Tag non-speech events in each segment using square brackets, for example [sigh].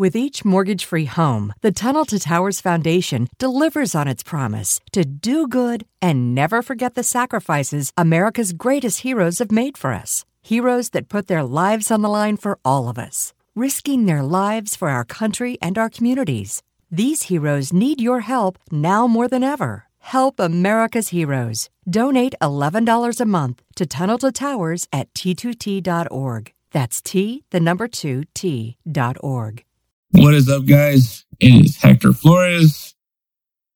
With each mortgage free home, the Tunnel to Towers Foundation delivers on its promise to do good and never forget the sacrifices America's greatest heroes have made for us. Heroes that put their lives on the line for all of us, risking their lives for our country and our communities. These heroes need your help now more than ever. Help America's heroes. Donate $11 a month to Tunnel to Towers at t2t.org. That's T, the number 2, T.org. What is up, guys? It is Hector Flores,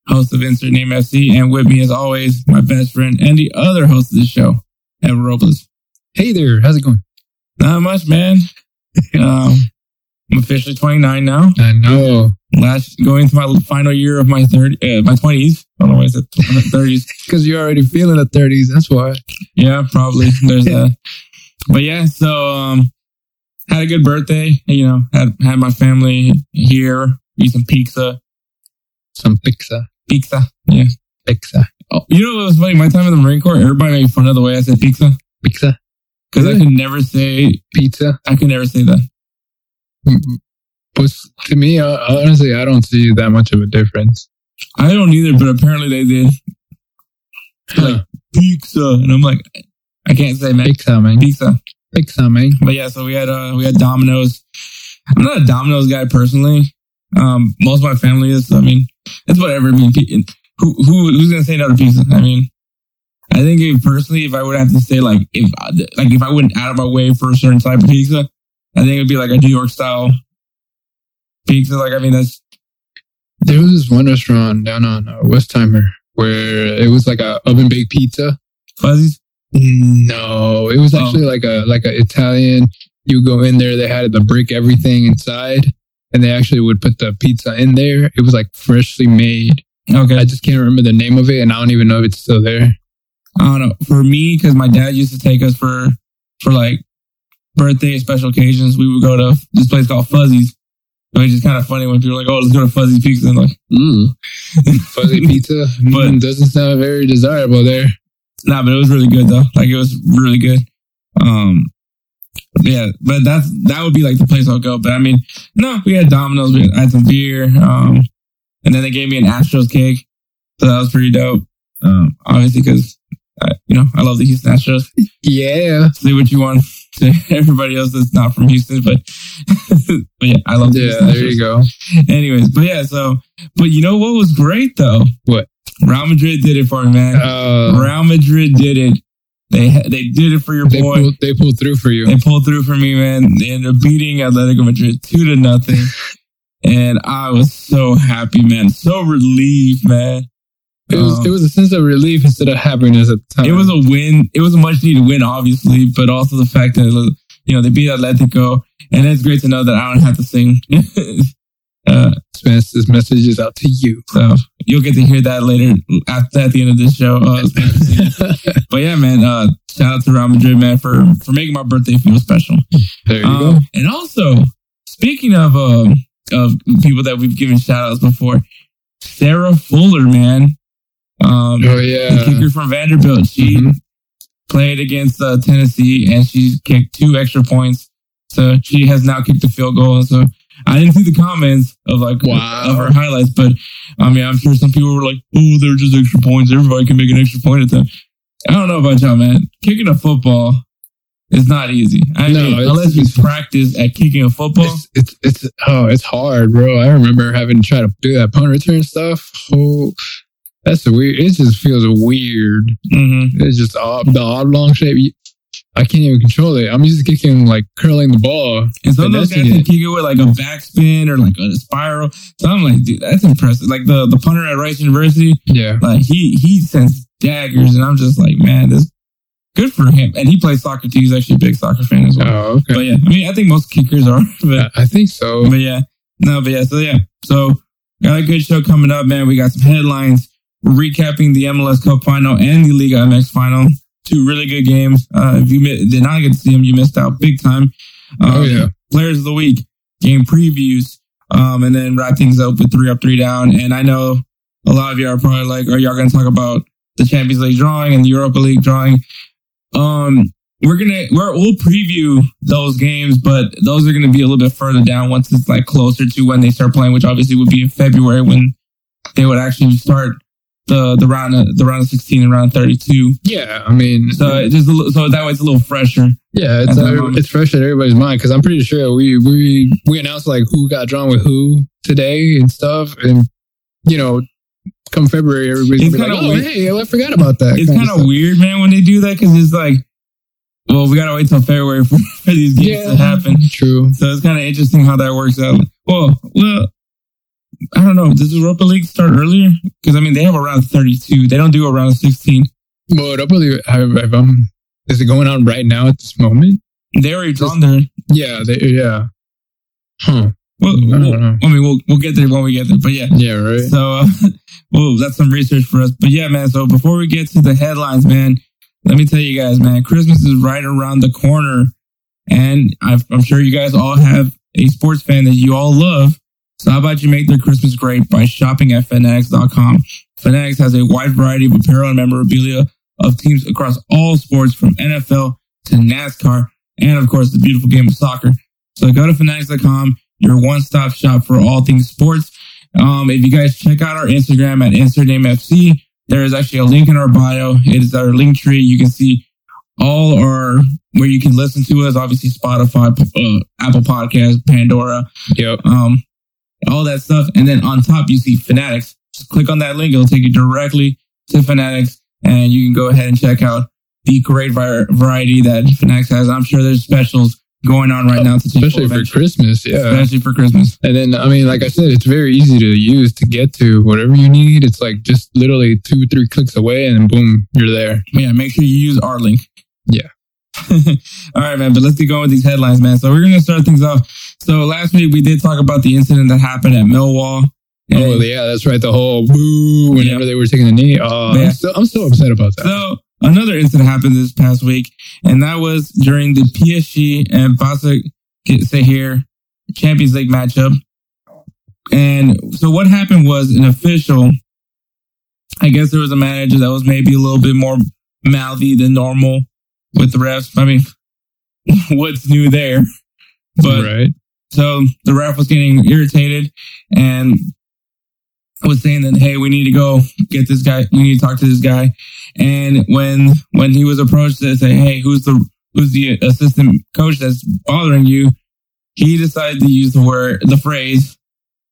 host of Insert Name FC, and with me, as always, my best friend and the other host of the show, Edward Robles. Hey there, how's it going? Not much, man. um, I'm officially 29 now. I know. Last going to my final year of my 30, uh, my 20s. I don't know why I said 30s. Because [laughs] you're already feeling the 30s. That's why. Yeah, probably. There's [laughs] that. But yeah, so um, had a good birthday. You know, had had my family here, eat some pizza. Some pizza. Pizza. Yeah. Pizza. Oh, you know what was funny? My time in the Marine Corps, everybody made fun of the way I said pizza. Pizza. Because I could never say pizza. I could never say that. But to me, uh, honestly, I don't see that much of a difference. I don't either, but apparently they did. Like pizza, and I'm like, I can't say man. Pizza, man. Pizza. Pizza, man. But yeah, so we had uh we had Domino's. I'm not a Domino's guy personally. Um, most of my family is. I mean, it's whatever. I mean, who who who's gonna say no to pizza? I mean, I think if personally, if I would have to say like if like if I went out of my way for a certain type of pizza, I think it'd be like a New York style pizza. Like I mean, that's there was this one restaurant down on uh, Westheimer where it was like a oven baked pizza. Fuzzies. No, it was actually like a like a Italian. You go in there, they had the brick everything inside, and they actually would put the pizza in there. It was like freshly made. Okay, I just can't remember the name of it, and I don't even know if it's still there. I don't know. For me, because my dad used to take us for for like birthday special occasions, we would go to this place called Fuzzies. Which is kind of funny when people are like, "Oh, let's go to Fuzzy Pizza," and like, "Ooh, Fuzzy Pizza," [laughs] but mm, doesn't sound very desirable there. Nah, but it was really good though. Like it was really good. Um, yeah, but that's that would be like the place I'll go. But I mean, no, we had Domino's, we had some beer, um, and then they gave me an Astros cake, so that was pretty dope. Um, obviously because you know I love the Houston Astros. Yeah, say what you want to [laughs] everybody else that's not from Houston, but [laughs] but yeah, I love the yeah. Houston there you go. Anyways, but yeah, so but you know what was great though? What? Real Madrid did it for me, man. Uh, Real Madrid did it. They they did it for your they boy. Pulled, they pulled through for you. They pulled through for me, man. They ended up beating Atletico Madrid two to nothing, [laughs] and I was so happy, man. So relieved, man. It was um, it was a sense of relief instead of happiness at the time. It was a win. It was a much needed win, obviously, but also the fact that you know they beat Atletico, and it's great to know that I don't have to sing [laughs] Uh, this message is out to you. So you'll get to hear that later at, at the end of this show. Uh, [laughs] but yeah, man, uh, shout out to Real Madrid, man, for, for making my birthday feel special. There you um, go. And also, speaking of, uh, of people that we've given shout outs before, Sarah Fuller, man. Um, oh, yeah. The kicker from Vanderbilt. She mm-hmm. played against uh, Tennessee and she kicked two extra points. So she has now kicked the field goal. So I didn't see the comments of like wow. of her highlights, but I mean, I'm sure some people were like, "Oh, they're just extra points. Everybody can make an extra point at them." I don't know about y'all, man. Kicking a football is not easy. I No, mean, unless you practice at kicking a football. It's, it's it's oh it's hard, bro. I remember having to try to do that punt return stuff. Oh, that's weird. It just feels weird. hmm It's just odd, the oblong shape. I can't even control it. I'm just kicking like curling the ball. And some of those guys can kick it with like a backspin or like a spiral. So I'm like, dude, that's impressive. Like the, the punter at Rice University, Yeah, like he he sends daggers, and I'm just like, man, this good for him. And he plays soccer too. He's actually a big soccer fan as well. Oh, okay. But yeah, I mean, I think most kickers are. [laughs] But I I think so. But yeah, no, but yeah, so yeah, so got a good show coming up, man. We got some headlines. We're recapping the MLS Cup final and the Liga MX final. Two really good games. Uh, if you mi- did not get to see them, you missed out big time. Um, Oh, yeah. Players of the week, game previews, um, and then wrap things up with three up, three down. And I know a lot of you are probably like, are y'all going to talk about the Champions League drawing and the Europa League drawing? Um, we're gonna we're, we'll preview those games, but those are gonna be a little bit further down once it's like closer to when they start playing, which obviously would be in February when they would actually start the the round of, the round of sixteen and round thirty two. Yeah, I mean, So it just a little, so that way it's a little fresher. yeah, it's uh, it's fresh at everybody's mind because I'm pretty sure we we we announced like who got drawn with who today and stuff, and you know, come February, everybody's It's gonna be like, oh, weird. hey, I forgot about that. It's kind of weird, man, when they do that because it's like, well, we gotta wait till February for, [laughs] for these games to happen. True. So it's kind of interesting how that works out. Well, well, I don't know. Does the Europa League start earlier? Because I mean, they have around thirty-two. They don't do around sixteen. But I believe have, have, um, is it going on right now at this moment? They already drawn there. Yeah, they, yeah. Huh. Well, I we'll-. I mean, we'll we'll get there when we get there. But yeah. Yeah, right. So, uh, [laughs] well, that's some research for us. But yeah, man. So before we get to the headlines, man, let me tell you guys, man, Christmas is right around the corner, and I've, I'm sure you guys all have a sports fan that you all love. So how about you make their Christmas great by shopping at Fanatics.com? Fanatics has a wide variety of apparel and memorabilia of teams across all sports from NFL to NASCAR and of course the beautiful game of soccer. So go to Fanatics.com, your one-stop shop for all things sports. Um, if you guys check out our Instagram at InsertNameFC, there is actually a link in our bio. It is our link tree. You can see all our where you can listen to us. Obviously, Spotify, uh, Apple Podcast, Pandora, Yep. um, all that stuff. And then on top, you see Fanatics. Just click on that link. It'll take you directly to Fanatics, and you can go ahead and check out the great var- variety that Fanatics has. I'm sure there's specials going on right now Especially for Christmas. Yeah. especially for Christmas. And then, I mean, like I said, it's very easy to use to get to whatever you need. It's like just literally two, three clicks away and boom, you're there. Yeah, make sure you use our link. Yeah. All right, man. But let's get going with these headlines, man. So we're gonna start things off. So last week we did talk about the incident that happened at Millwall. Oh, yeah, that's right. The whole boo whenever Yeah. they were taking the knee. Oh, Yeah. I'm, still, I'm still upset about that. So another incident happened this past week, and that was during the PSG and Basa here Champions League matchup. And so what happened was an official, I guess there was a manager that was maybe a little bit more mouthy than normal with the refs. I mean, [laughs] what's new there? But right. so the ref was getting irritated and was saying that, hey, we need to go get this guy. We need to talk to this guy. And when when he was approached to say, hey, who's the who's the assistant coach that's bothering you? He decided to use the word the phrase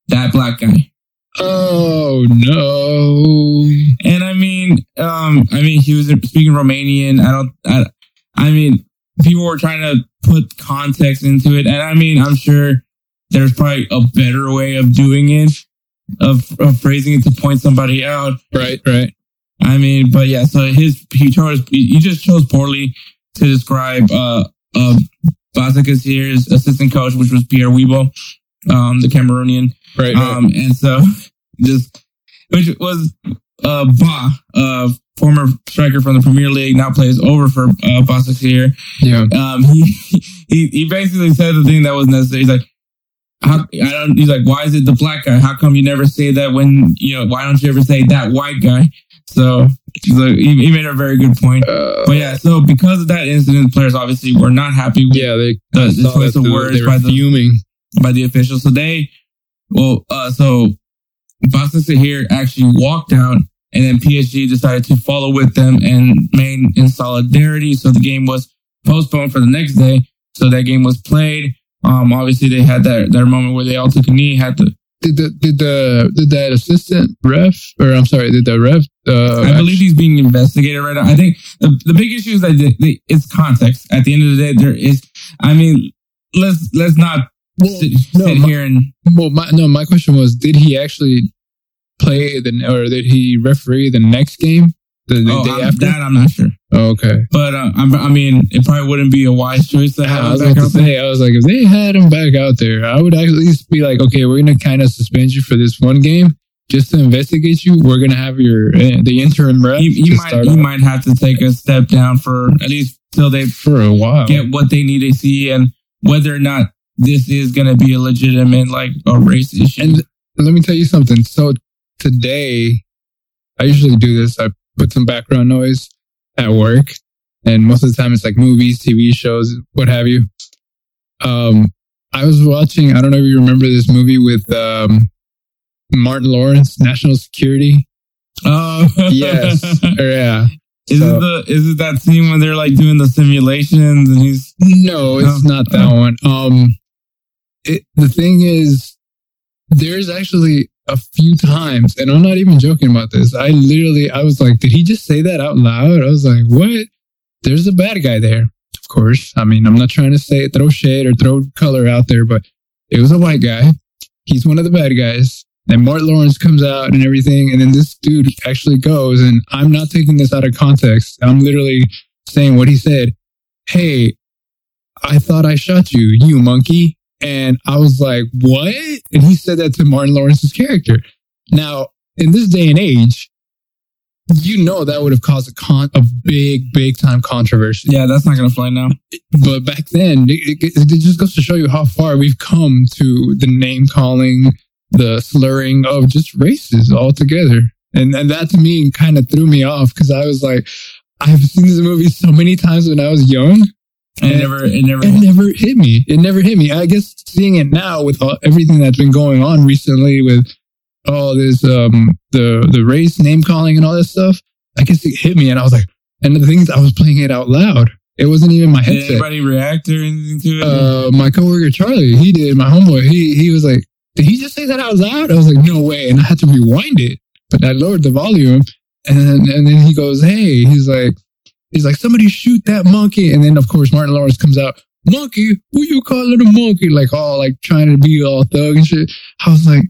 that black guy. Oh, no. And I mean, um, I mean, he was speaking Romanian. I don't, I, I mean, people were trying to put context into it. And I mean, I'm sure there's probably a better way of doing it, of, of phrasing it to point somebody out. Right, right. I mean, but yeah, so his, he chose, he just chose poorly to describe, uh, uh, Basaksehir's assistant coach, which was Pierre Webó, um, the Cameroonian. Right, right. Um, and so [laughs] just, which was, uh, Ba, uh, former striker from the Premier League, now plays over for, uh, Basaksehir. yeah. Um, he, [laughs] he, he basically said the thing that was necessary. He's like, how, I don't, he's like, why is it the black guy? How come you never say that when, you know, why don't you ever say that white guy? So, so he, he made a very good point. Uh, But yeah, so because of that incident, players obviously were not happy with yeah, they, the, the choice of words by the fuming. by the officials. So they, well, uh, so Basaksehir actually walked out, and then PSG decided to follow with them and remain in solidarity. So the game was postponed for the next day. So that game was played. Um, obviously they had that, their moment where they all took a knee, had to, Did the did the did that assistant ref or I'm sorry, did the ref? Uh, I believe he's being investigated right now. I think the, the big issue is that they, they, it's context. At the end of the day, there is, I mean, let's, let's not Well, sit, no, sit my- here and Well, my, no, my question was, did he actually play the or did he referee the next game the, the oh, day I'm- after? that I'm not sure. Oh, okay. But uh, I'm, I mean, it probably wouldn't be a wise choice to have I was back about to out there. say, I was like, if they had him back out there, I would at least be like, okay, we're gonna kind of suspend you for this one game just to investigate you. We're gonna have your uh, the interim ref You, you might you might have to take a step down for at least till they for a while. get what they need to see and whether or not this is going to be a legitimate like a race issue. And let me tell you something. So today, I usually do this. I put some background noise at work, and most of the time it's like movies, TV shows, what have you. Um, I was watching. I don't know if you remember this movie with um, Martin Lawrence, National Security. oh [laughs] Yes, yeah. is So- it the is it that scene when they're like doing the simulations and he's No, it's No. not that one. Um, it, the thing is, there's actually a few times, and I'm not even joking about this. I literally, I was like, did he just say that out loud? I was like, what? There's a bad guy there. Of course. I mean, I'm not trying to say throw shade or throw color out there, but it was a white guy. He's one of the bad guys. And Martin Lawrence comes out and everything. And then this dude actually goes, and I'm not taking this out of context. I'm literally saying what he said. Hey, I thought I shot you, you monkey. And I was like, what? And he said that to Martin Lawrence's character. Now, in this day and age, you know that would have caused a con a big, big time controversy. yeah that's not going to fly now. But back then, it, it, it just goes to show you how far we've come to the name calling, the slurring of just races altogether. And and that to me kind of threw me off because I was like, I've seen this movie so many times when I was young, And it never it never it never hit me. It never hit me. I guess seeing it now with all, everything that's been going on recently with all this, um, the, the race name calling and all this stuff, I guess it hit me and I was like, and the things I was playing it out loud. It wasn't even my did headset. anybody react or anything to it? Uh, my coworker Charlie, he did. My homeboy, he, he was like, did he just say that out loud? I was like, no way. And I had to rewind it, but I lowered the volume and and then he goes, Hey, he's like, he's like, somebody shoot that monkey. And then of course, Martin Lawrence comes out, monkey, who you calling a monkey? Like all like trying to be all thug and shit. I was like,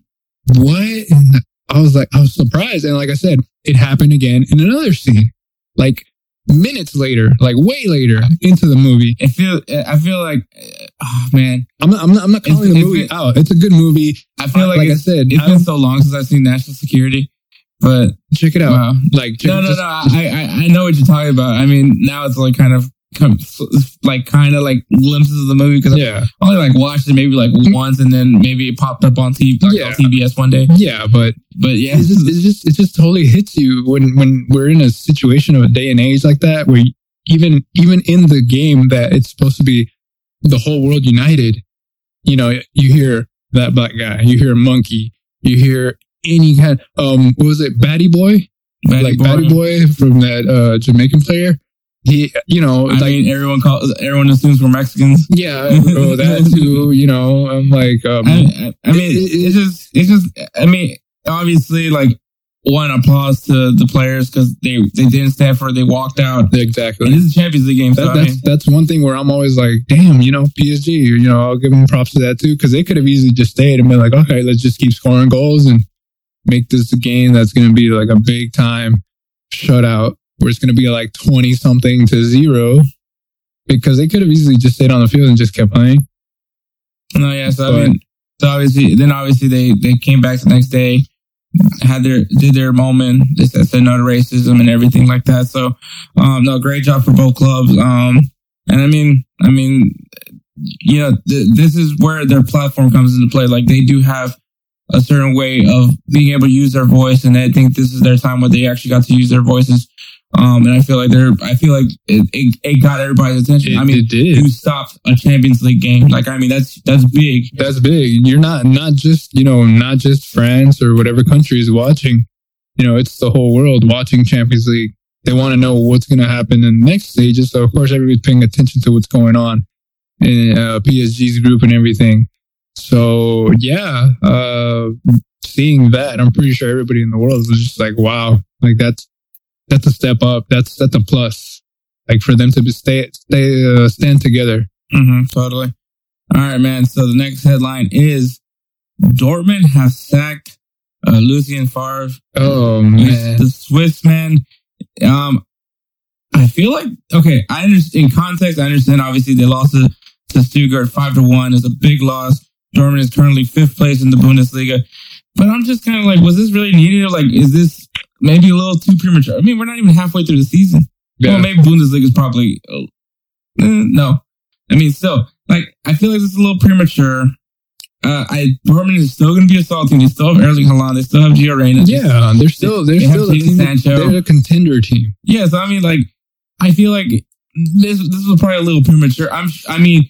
what? And I was like, I was surprised. And like I said, it happened again in another scene, like minutes later, like way later into the movie. I feel I feel like uh, oh man I'm not, I'm not, I'm not calling the movie been- out. It's a good movie. I feel like, like I said, it's been so long since I've seen National Security, but Check it out. wow. Like, check, No, no, just- no. I, I, I know what you're talking about. I mean, now it's like kind of, like kind of like glimpses of the movie because yeah, I only like watched it maybe like once and then maybe it popped up on TV, like Yeah. on TBS one day. yeah, but But yeah, it's just, it's just, it just totally hits you when, when we're in a situation of a day and age like that, where even, even in the game that it's supposed to be the whole world united, you know, you hear that black guy, you hear monkey, you hear any kind, um, what was it, Batty Boy? Batty like Boy. Batty Boy from that, uh, Jamaican player. He, you know, I like, mean, everyone calls, everyone assumes we're Mexicans. yeah, [laughs] that too, you know, I'm like, um, I, I, I mean, It- it- it's just, it's just, I mean, obviously, like, one applause to the players because they, they didn't stand for it. They walked out. exactly. And this is a Champions League game. So, That, I that's mean, that's one thing where I'm always like, damn, you know, PSG, you know, I'll give them props to that too, because they could have easily just stayed and been like, okay, let's just keep scoring goals and make this a game that's going to be like a big time shutout where it's going to be like twenty something to zero, because they could have easily just stayed on the field and just kept playing. No, yeah. So But- I mean, so obviously, then obviously they they came back the next day, had their did their moment. They said, said no to racism and everything like that. So, um, no, great job for both clubs. Um, and I mean, I mean, you know, th- this is where their platform comes into play. Like they do have a certain way of being able to use their voice, and I think this is their time where they actually got to use their voices. Um, and I feel like they're, I feel like it, it, it got everybody's attention. I mean, it did. you stopped a Champions League game. Like, I mean, that's that's big. That's big. You're not not just you know not just France or whatever country is watching. You know, it's the whole world watching Champions League. they want to know what's going to happen in the next stages. So of course, everybody's paying attention to what's going on in uh, PSG's group and everything. So yeah, uh, seeing that, I'm pretty sure everybody in the world was just like, wow, like that's that's a step up. That's that's a plus. Like for them to be stay stay uh, stand together. Mm-hmm, totally. All right, man. So the next headline is Dortmund has sacked uh, Lucien Favre. Oh man, the Swiss man. Um, I feel like okay. I understand in context. I understand. Obviously, they lost to, to Stuttgart five to one. It's a big loss. Dortmund is currently fifth place in the Bundesliga. But I'm just kind of like, was this really needed? Like, is this maybe a little too premature? I mean, we're not even halfway through the season. Yeah. Well, maybe Bundesliga is probably uh, eh, no. I mean, still, like, I feel like this is a little premature. Uh, I Dortmund is still going to be a salty team. They still have Erling Haaland. They still have Gio Reyna. Yeah, they're still they're they still a team, Sancho. They're a contender team. Yeah, so I mean, like, I feel like this this was probably a little premature. I'm. I mean,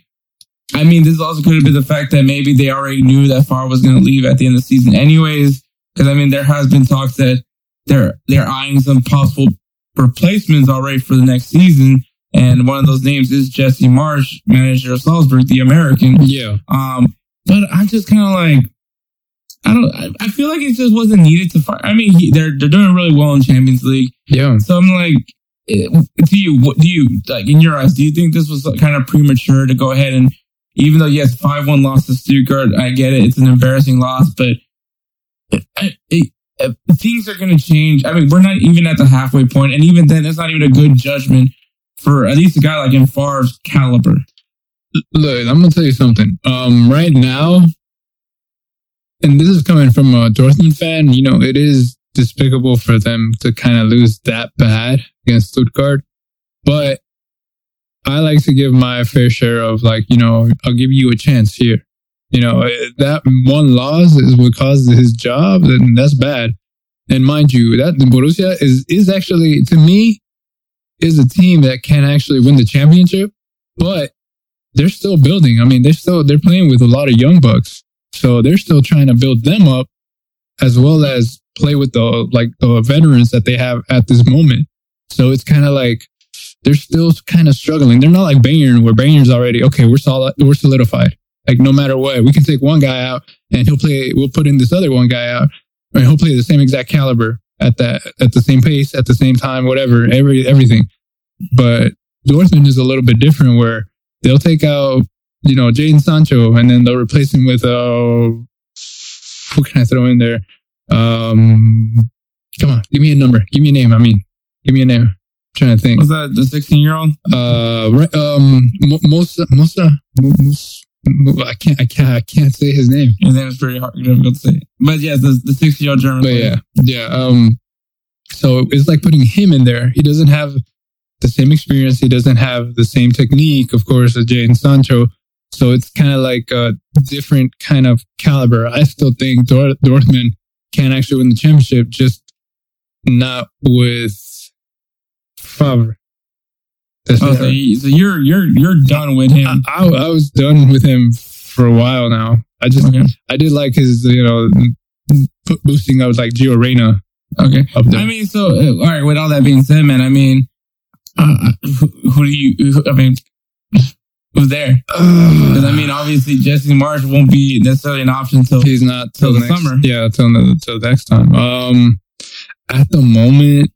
I mean, this also could have been the fact that maybe they already knew that Favre was going to leave at the end of the season, anyways. Because I mean, there has been talks that they're they're eyeing some possible replacements already for the next season. And one of those names is Jesse Marsch, manager of Salzburg, the American. Yeah. Um, but I'm just kind of like, I don't, I, feel like it just wasn't needed to fire. I mean, he, they're, they're doing really well in Champions League. Yeah. So I'm like, eh, do you, what do you, like, in your eyes, do you think this was kind of premature to go ahead and, even though, yes, 5-1 loss to Stuttgart, I get it. It's an embarrassing loss, but it, it, it, things are going to change. I mean, we're not even at the halfway point, and even then, it's not even a good judgment for at least a guy like in Favre's caliber. Look, I'm gonna tell you something. Um, right now, and this is coming from a Dortmund fan. You know, it is despicable for them to kind of lose that bad against Stuttgart, but I like to give my fair share of like, you know, I'll give you a chance here. You know, mm-hmm. eh, that one loss is what causes his job, and that's bad. And mind you, that Borussia is is actually to me is a team that can actually win the championship, but they're still building. I mean, they're still they're playing with a lot of young bucks, so they're still trying to build them up as well as play with the like the veterans that they have at this moment. So it's kind of like they're still kind of struggling. They're not like Bayern, where Bayern's already okay. We're solid. We're solidified. Like no matter what, we can take one guy out and he'll play. We'll put in this other one guy out, and he'll play the same exact caliber at that at the same pace at the same time, whatever, every everything. But Dortmund is a little bit different, where they'll take out you know Jadon Sancho and then they'll replace him with uh, who can I throw in there? Um, come on, give me a number, give me a name. I mean, give me a name trying to think. Was that the 16 year old? Uh, right, um, Musa, Musa, I can't, I can't, I can't say his name. His name is pretty hard, difficult to say. But yeah, the, the 16 year old German. But yeah, yeah. Um, so it's like putting him in there. He doesn't have the same experience. He doesn't have the same technique, of course, as Jadon Sancho. So it's kind of like a different kind of caliber. I still think Dort- Dortmund can actually win the championship, just not with Favre. oh, so, so, you're you're you're done with him. I, I, I, was done with him for a while now. I just okay. I did like his you know boosting of like Gio Reyna. Okay, I mean, so uh, all right. With all that being said, man, I mean, uh, who, who, do you? Who, I mean, who's there? [sighs] Because I mean, obviously Jesse Marsch won't be necessarily an option until he's not till, till the next, summer. Yeah, till till next time. Um, at the moment,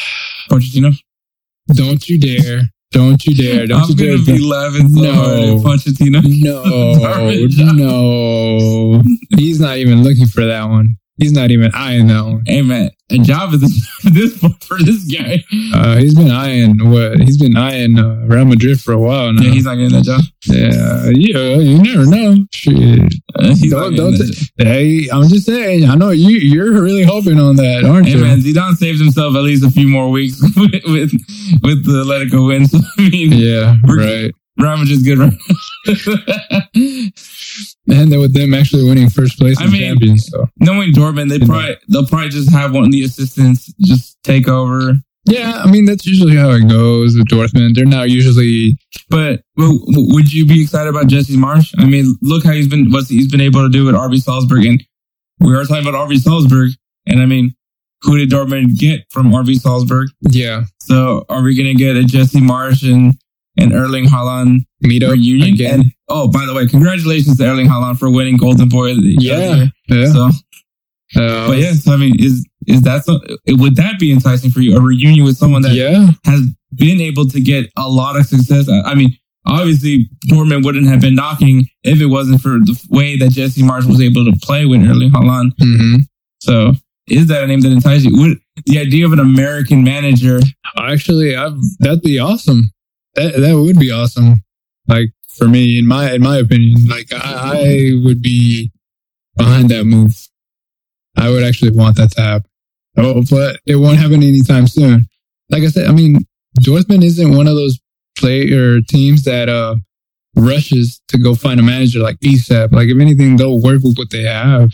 [sighs] Pochettino. Don't you dare. Don't you dare. Don't I'm you dare. I'm going to be laughing so no. hard at Pochettino. No. [laughs] no. He's not even looking for that one. He's not even eyeing that one. Hey man, a job is [laughs] this for this guy. Uh, he's been eyeing what? He's been eyeing uh, Real Madrid for a while now. Yeah, he's not getting that job. Yeah, yeah, you never know. Shit. Uh, don't, don't t- hey, I'm just saying. I know you. You're really hoping on that, aren't you? hey, you? man, Zidane saved himself at least a few more weeks [laughs] with with, with the Atletico win. So [laughs] I mean, yeah, right. Real Madrid's good. [laughs] And then with them actually winning first place I mean, champions. So. Knowing Dortmund, they probably they'll probably just have one of the assistants just take over. Yeah, I mean that's usually how it goes with Dortmund. They're not usually. But would you be excited about Jesse Marsch? I mean, look how he's been what he's been able to do at RB Salzburg, and we are talking about RB Salzburg, and I mean who did Dortmund get from RB Salzburg? Yeah. So are we going to get a Jesse Marsch and, and Erling Haaland Meetup reunion? again. And oh, by the way, congratulations to Erling Haaland for winning Golden Boy. Yeah. yeah. So, Uh, but yeah, so I mean, is is that so, would that be enticing for you? A reunion with someone that yeah. has been able to get a lot of success. I I mean, obviously Dortmund wouldn't have been knocking if it wasn't for the way that Jesse Marsch was able to play with Erling Haaland. hmm So is that a name that entices you? Would the idea of an American manager? Actually, I've, that'd be awesome. That that would be awesome. Like for me, in my in my opinion, like I, I would be behind that move. I would actually want that to happen. Oh, but it won't happen anytime soon. Like I said, I mean, Dortmund isn't one of those player teams that uh rushes to go find a manager like ASAP. Like if anything, they'll work with what they have.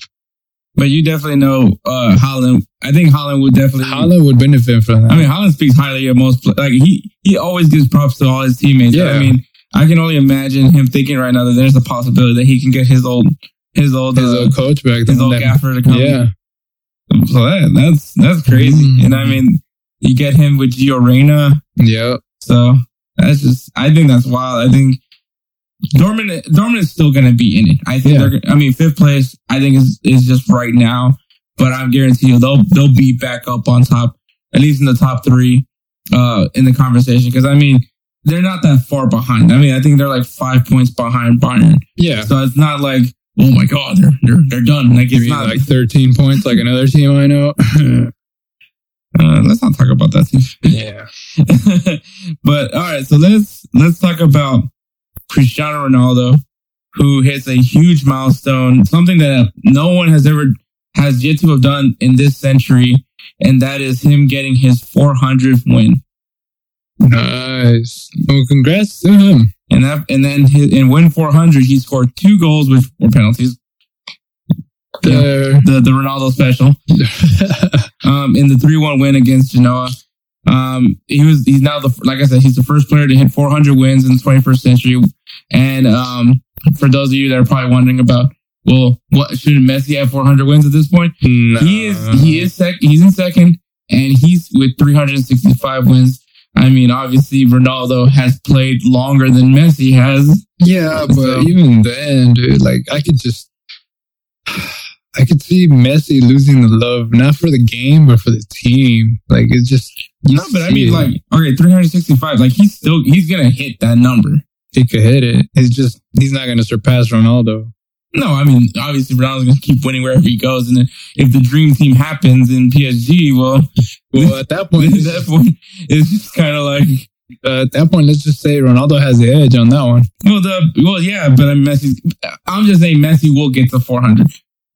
But you definitely know uh Haaland. I think Haaland would definitely. Haaland would benefit from that. I mean, Haaland speaks highly of most. Like he he always gives props to all his teammates. Yeah. I mean, I can only imagine him thinking right now that there's a possibility that he can get his old his old his uh, old coach back his old that- gaffer to come. yeah. So that, that's that's crazy. Mm. And I mean, you get him with Gio Reyna. Yeah. So that's just. I think that's wild. I think Dortmund Dortmund is still going to be in it. I think Yeah. they're. I mean, fifth place. I think is is just right now. But I'm guarantee you they'll they'll be back up on top, at least in the top three, uh, in the conversation. Because I mean, they're not that far behind. I mean, I think they're like five points behind Bayern. Yeah. So it's not like oh my god, they're they're they're done. Like You it's not like 13 points like another team I know. [laughs] Uh, let's not talk about that team. yeah. [laughs] but all right, so let's let's talk about Cristiano Ronaldo, who hits a huge milestone, something that no one has ever has yet to have done in this century, and that is him getting his 400th win. Nice. Well, congrats to him. And that, and then his, in win 400, he scored two goals, which were penalties. There. The the Ronaldo special. [laughs] um, in the 3-1 win against Genoa. Um, he was, he's now the, like I said, he's the first player to hit 400 wins in the 21st century. And, um, for those of you that are probably wondering about, well, what should Messi have 400 wins at this point? No. He is, he is sec, he's in second and he's with 365 wins. I mean, obviously Ronaldo has played longer than Messi has. Yeah, but So- even then, dude, like I could just, I could see Messi losing the love, not for the game, but for the team. Like it's just, No, but I mean, it. like, okay, 365, like he's still, he's going to hit that number. he could hit it. It's just, he's not going to surpass Ronaldo. No, I mean, obviously Ronaldo's going to keep winning wherever he goes. And then if the dream team happens in PSG, well, Well, at that [laughs] point, at that point, it's just kind of like, uh, at that point, let's just say Ronaldo has the edge on that one. well, the, well, yeah, but Messi, I'm just saying Messi will get to 400.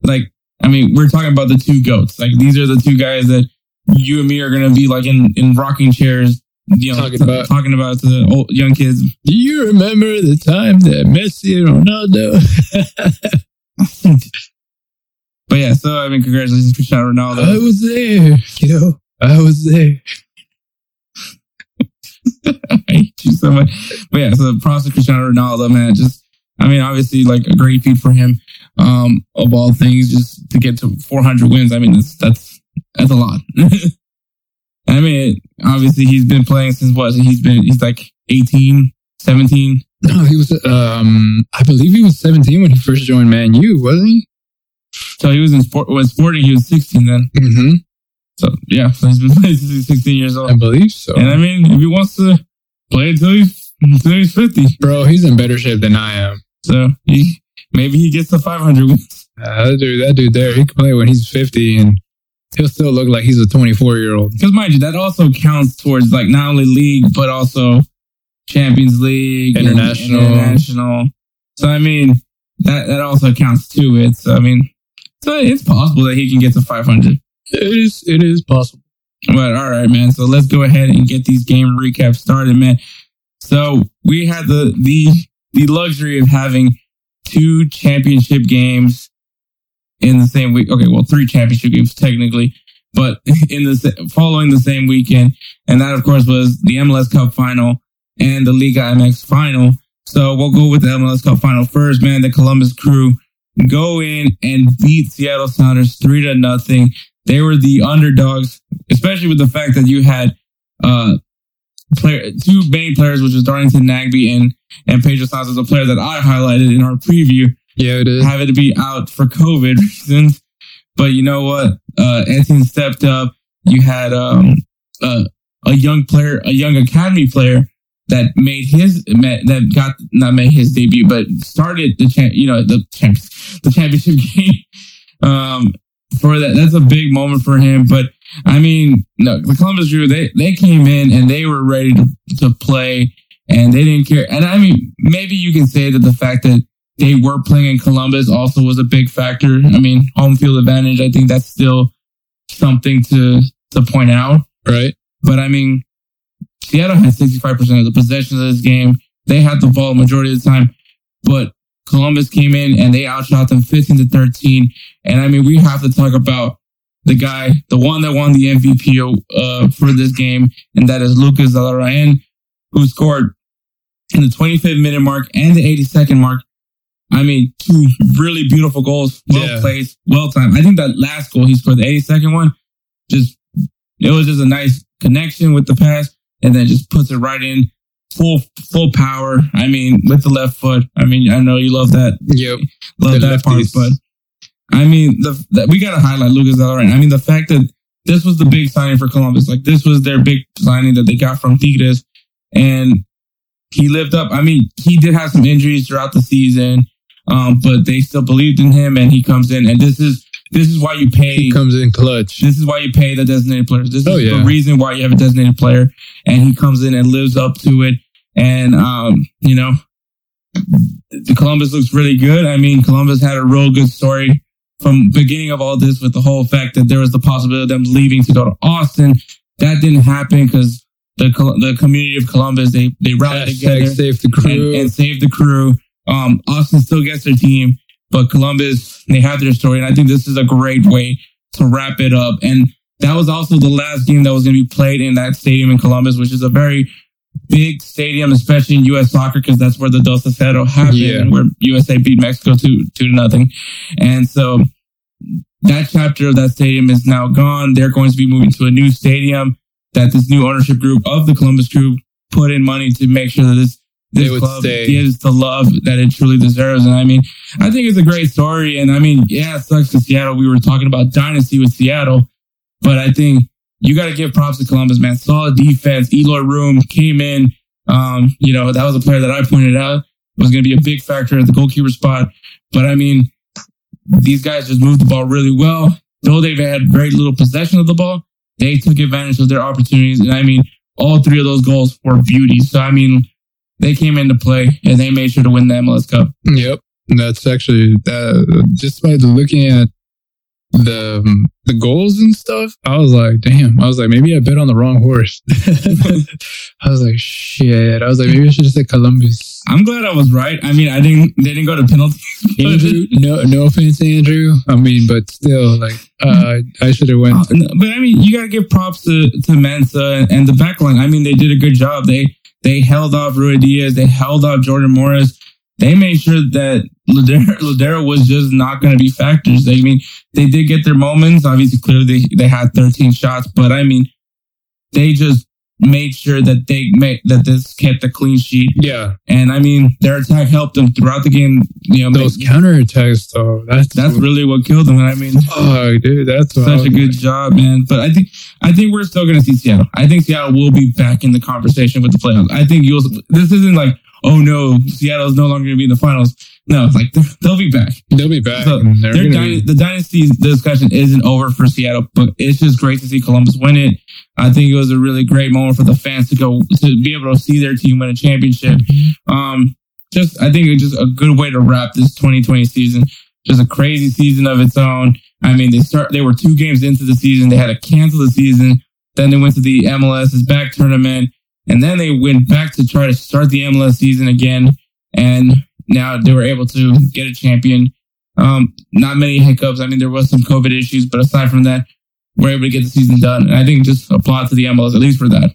Like, I mean, we're talking about the two goats. Like, these are the two guys that you and me are going to be like in, in rocking chairs, you know, Talking t- about- talking about to the old, young kids. Do you remember the time that Messi and Ronaldo? [laughs] but yeah, so I mean, congratulations, Cristiano Ronaldo. I was there, you know. I was there. [laughs] I hate you so much. But yeah, so props to Cristiano Ronaldo, man. Just, I mean, obviously, like a great feat for him. Um, of all things, just to get to 400 wins. I mean, that's that's that's a lot. [laughs] I mean, obviously, he's been playing since what? He's been he's like 18, 17. No, he was. Um, I believe he was 17 when he first joined Man U, wasn't he? So he was in sport. When Sporting, he was 16 then. Mm-hmm. So yeah, so he's been [laughs] playing since he's 16 years old. I believe so. And I mean, if he wants to play until he's until he's 50, Bro, he's in better shape than I am. So he maybe he gets to 500 wins. Uh, that dude, that dude there, he can play when he's 50 and he'll still look like he's a 24 year old. Because mind you, that also counts towards like not only league but also Champions League, International. and international. So I mean, that that also counts to it. So I mean, so it's possible that he can get to 500. It is, it is possible. But all right, man. So let's go ahead and get these game recaps started, man. So we had the the the luxury of having two championship games in the same week. Okay, well, three championship games technically, but [laughs] in the following the same weekend, and that of course was the MLS Cup final and the Liga MX final. So we'll go with the MLS Cup final first, man. The Columbus Crew go in and beat Seattle Sounders three to nothing. they were the underdogs, especially with the fact that you had uh player two main players, which is Darlington Nagbe and and Pedro Santos, a player that I highlighted in our preview, Yeah, it is. having to be out for COVID [laughs] reasons. But you know what? Uh, Anthony stepped up. You had um, uh, a young player, a young academy player that made his that got not made his debut, but started the champ, you know, the champ, the championship [laughs] game. Um, for that, that's a big moment for him. But I mean, no, the Columbus Crew they they came in and they were ready to, to play, and they didn't care. And I mean, maybe you can say that the fact that they were playing in Columbus also was a big factor. I mean, home field advantage. I think that's still something to to point out. Right. But I mean, Seattle had 65% of the possession of this game. They had the ball majority of the time, but Columbus came in and they outshot them 15 to 13. And I mean, we have to talk about the guy, the one that won the MVP uh, for this game, and that is Lucas Zelarayan, who scored in the 25th minute mark and the 82nd mark. I mean, two really beautiful goals, well Yeah. placed, well timed. I think that last goal he scored, the 82nd one, just it was just a nice connection with the pass, and then just puts it right in full full power. I mean, with the left foot. I mean, I know you love that Yep. love The that part, but I mean, the, the we got to highlight Lucas Zelarayan. I mean, the fact that this was the big signing for Columbus, like this was their big signing that they got from Tigres, and he lived up. I mean, he did have some injuries throughout the season, um, but they still believed in him, and he comes in, and this is this is why you pay. He comes in clutch. This is why you pay the designated players. This is Oh, the reason why you have a designated player, and he comes in and lives up to it. And um, you know, the Columbus looks really good. I mean, Columbus had a real good story from beginning of all this with the whole fact that there was the possibility of them leaving to go to Austin. That didn't happen because the the community of Columbus they they rallied together save the and, crew. and save the crew. Um, Austin still gets their team, but Columbus, they have their story. And I think this is a great way to wrap it up. And that was also the last game that was going to be played in that stadium in Columbus, which is a very big stadium, especially in U.S. soccer, because that's where the Dos a Cero happened, Yeah. where USA beat Mexico two, two to nothing. And so that chapter of that stadium is now gone. They're going to be moving to a new stadium that this new ownership group of the Columbus Crew put in money to make sure that this this club stay. gives the love that it truly deserves. And I mean, I think it's a great story. And I mean, yeah, it sucks to Seattle. We were talking about dynasty with Seattle, but I think you got to give props to Columbus, man. Solid defense. Eloy Room came in. Um, you know, that was a player that I pointed out was going to be a big factor at the goalkeeper spot. But I mean, these guys just moved the ball really well. Though they've had very little possession of the ball, they took advantage of their opportunities. And I mean, all three of those goals were beauties. So I mean, they came into play and they made sure to win the MLS Cup. Yep. That's actually uh, just by looking at the um, the goals and stuff. I was like, damn. I was like, maybe I bet on the wrong horse. [laughs] I was like, shit. I was like, maybe I should just say Columbus. I'm glad I was right. I mean, I didn't. They didn't go to penalties. [laughs] Andrew, no, no offense, Andrew. I mean, but still, like, uh, I should have went. Uh, no, but I mean, you gotta give props to to Mensah and, and the backline. I mean, they did a good job. They they held off Ruidiaz. They held off Jordan Morris. They made sure that Lodeiro [laughs] was just not going to be factors. I mean, they did get their moments. Obviously, clearly they, they had 13 shots, but I mean, they just made sure that they made that this kept a clean sheet. Yeah, And I mean, their attack helped them throughout the game. You know, those make- counterattacks, though. That's that's really what killed them. And I mean, Oh, dude, that's such a good job, man. But I think I think we're still going to see Seattle. I think Seattle will be back in the conversation with the playoffs. I think you'll. This isn't like, oh no, Seattle's no longer going to be in the finals. No, it's like they'll be back. They'll be back. So their gonna dyna- be- the dynasty discussion isn't over for Seattle, but it's just great to see Columbus win it. I think it was a really great moment for the fans to go to be able to see their team win a championship. Um, just I think it's just a good way to wrap this 2020 season. Just a crazy season of its own. I mean, they start they were two games into the season. They had to cancel the season. Then they went to the MLS's back tournament, and then they went back to try to start the MLS season again. And now they were able to get a champion. Um, not many hiccups. I mean, there was some COVID issues, but aside from that, we're able to get the season done. And I think just applaud to the MLS at least for that.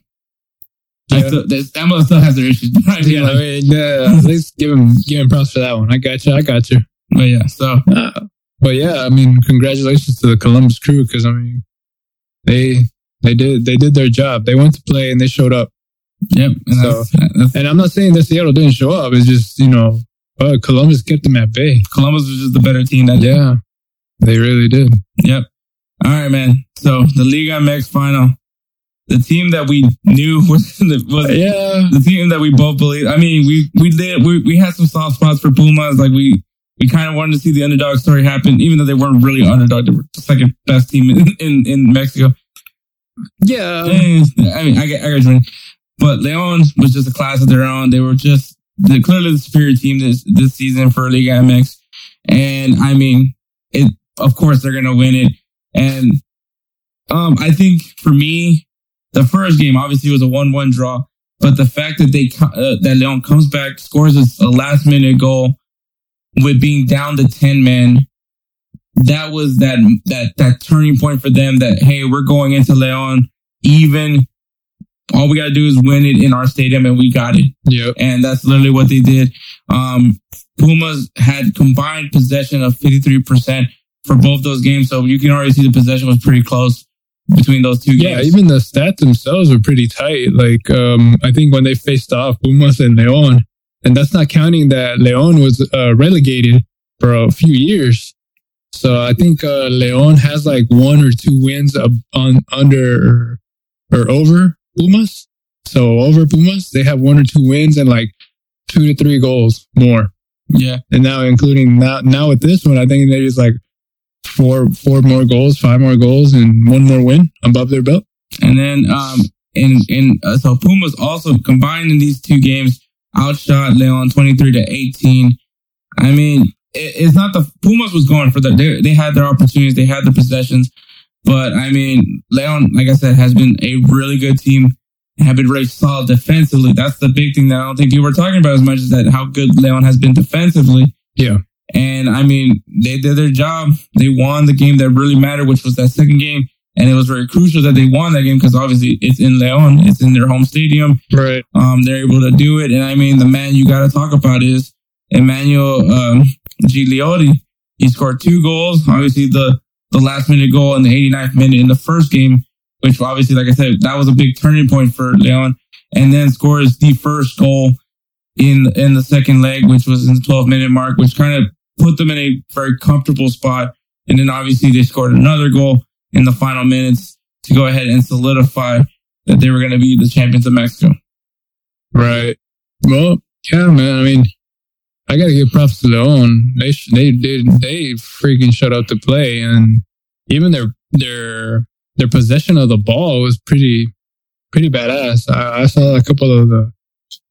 I Yeah. still, the MLS still has their issues, [laughs] but I mean, Yeah, I mean, uh, at least give him give him props for that one. I got you. I got you. but yeah. So Uh, but yeah, I mean, congratulations to the Columbus crew because I mean, they they did they did their job. They went to play and they showed up. Yep. And, So- that's, that's- And I'm not saying that Seattle didn't show up. It's just you know, uh, Columbus kept them at bay. Columbus was just the better team that. Yeah, they really did. Yep. All right, man. So the Liga MX final, the team that we knew [laughs] was was Yeah, the team that we both believe. I mean, we we did we, we had some soft spots for Pumas. Like we we kind of wanted to see the underdog story happen, even though they weren't really underdog. They were the second best team in in, in Mexico. yeah. I mean, I get I what you mean. But Leon was just a class of their own. They were just the, clearly the superior team this this season for Liga MX. And I mean, it of course they're gonna win it. And um, I think for me, the first game obviously was a one-one draw. But the fact that they uh, that Leon comes back, scores a, a last-minute goal with being down to ten men, that was that that that turning point for them. That hey, we're going into Leon even. All we got to do is win it in our stadium, and we got it Yep. and that's literally what they did. Um, Pumas had combined possession of 53% for both those games. So you can already see the possession was pretty close between those two Yeah, even the stats themselves were pretty tight. Like, um, I think when they faced off Pumas and Leon, and that's not counting that Leon was uh, relegated for a few years. So I think uh, Leon has like one or two wins up on under or over Pumas. So over Pumas, they have one or two wins and like two to three goals more. yeah. And now including now now with this one, I think maybe it's like four four more goals, five more goals, and one more win above their belt. And then, um, in, in, uh, so Pumas also combined in these two games outshot Leon 23 to 18. I mean, it, it's not the Pumas was going for the, they, they had their opportunities, they had their possessions, but I mean, Leon, like I said, has been a really good team and have been really solid defensively. That's the big thing that I don't think people are talking about as much as that how good Leon has been defensively. Yeah. And I mean, they did their job. They won the game that really mattered, which was that second game. And it was very crucial that they won that game because obviously it's in Leon, it's in their home stadium. Right. Um, they're able to do it. And I mean, the man you got to talk about is Emmanuel um, Gigliotti. He scored two goals. Obviously, the the last minute goal in the 89th minute in the first game, which obviously, like I said, that was a big turning point for Leon. And then scores the first goal in in the second leg, which was in the 12 minute mark, which kind of put them in a very comfortable spot. And then obviously they scored another goal in the final minutes to go ahead and solidify that they were going to be the champions of Mexico. Right. Well, yeah, man. I mean, I gotta give props to Leon. They sh- they did they freaking shut up to play, and even their their their possession of the ball was pretty pretty badass. I, I saw a couple of the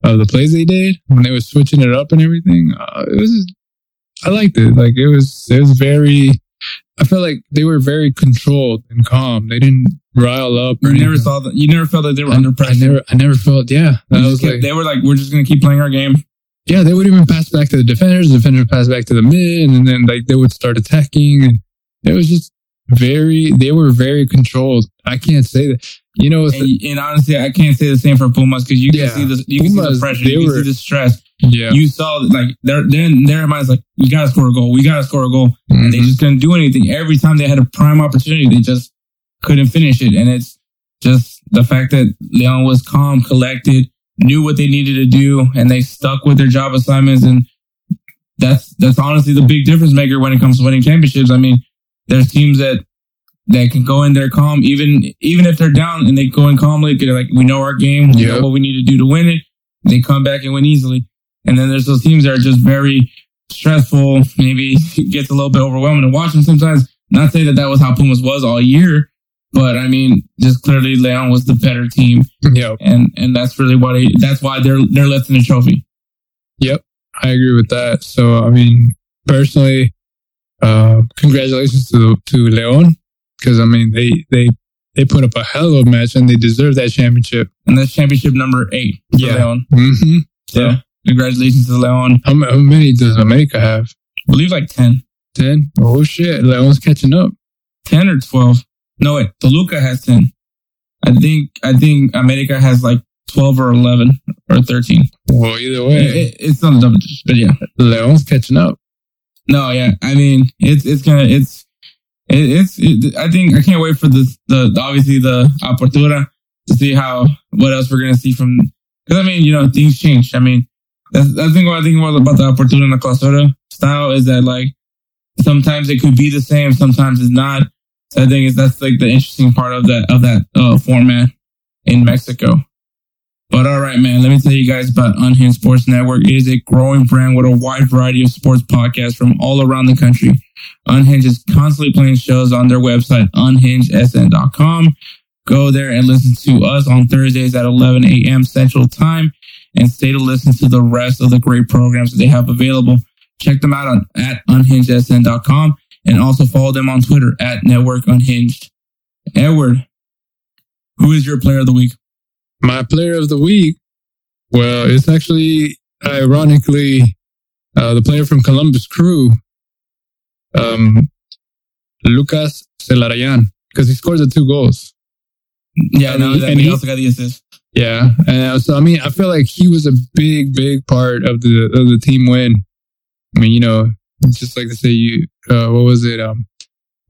of the plays they did when they were switching it up and everything. Uh, it was I liked it. Like it was it was very. I felt like they were very controlled and calm. They didn't rile up. or You never saw that. You never felt that they were I, under I pressure. never, I never felt. Yeah, I was kept- like, they were like, we're just going to keep playing our game. Yeah, they would even pass back to the defenders. The defenders would pass back to the mid, and then like they would start attacking. And it was just very. They were very controlled. I can't say that. You know, And, and honestly, I can't say the same for Pumas because you can Yeah. see the you can see the pressure, you can were- see the stress. yeah, You saw like their their their minds like we got to score a goal, we got to score a goal, and they Mhm. just couldn't do anything. Every time they had a prime opportunity, they just couldn't finish it. And it's just the fact that Leon was calm, collected, knew what they needed to do, and they stuck with their job assignments. And that's that's honestly the big difference maker when it comes to winning championships. I mean, there's teams that that can go in there calm, even even if they're down and they go in calmly. They're like, we know our game, we know what we need to do to win it. They come back and win easily. And then there's those teams that are just very stressful. Maybe [laughs] gets a little bit overwhelming to watch them sometimes. Not say that that was how Pumas was all year, but I mean, just clearly Leon was the better team, yeah, and and that's really why they, that's why they're they're lifting the trophy. yep. I agree with that. So I mean, personally, uh, congratulations to to Leon because I mean they they they put up a hell of a match and they deserve that championship. And that's championship number eight for Yeah. Leon. Mm-hmm. So congratulations to Leon. How, how many does America have? I believe like 10. 10? Oh shit, Leon's catching up. 10 or 12. No, wait. Toluca has 10. I think, I think America has like 12 or 11 or 13. Well, either way, it- it's not a double digit, but yeah. Leon's catching up. No, yeah. I mean, it's it's gonna it's it, it's. It, I think I can't wait for the the obviously the apertura to see how what else we're gonna see from. Because I mean, you know, things change. I mean, that's that's the thing. What I think about the apertura and the clausura style is that like sometimes it could be the same, sometimes it's not. I think that's like the interesting part of that of that uh, format in Mexico. But all right, man, let me tell you guys about Unhinged Sports Network. It is a growing brand with a wide variety of sports podcasts from all around the country. Unhinged is constantly playing shows on their website, unhingedsn.com. Go there and listen to us on Thursdays at 11 a.m. Central Time and stay to listen to the rest of the great programs that they have available. Check them out on at unhingedsn.com and also follow them on Twitter at Network Unhinged. Edward, who is your player of the week? My player of the week, well, it's actually ironically uh, the player from Columbus Crew, um, Lucas Zelarayan, because he scored the two goals. Yeah, no, and he also got the assist. Yeah, and uh, so I mean, I feel like he was a big, big part of the of the team win. I mean, you know, it's just like to say you, uh, what was it, um,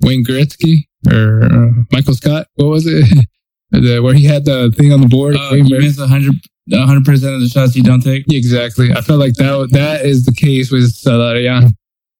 Wayne Gretzky or uh, Michael Scott? What was it? [laughs] the, where he had the thing on the board. Uh, you miss 100 percent of the shots you don't take. Exactly. I felt like that that is the case with Zelarayan.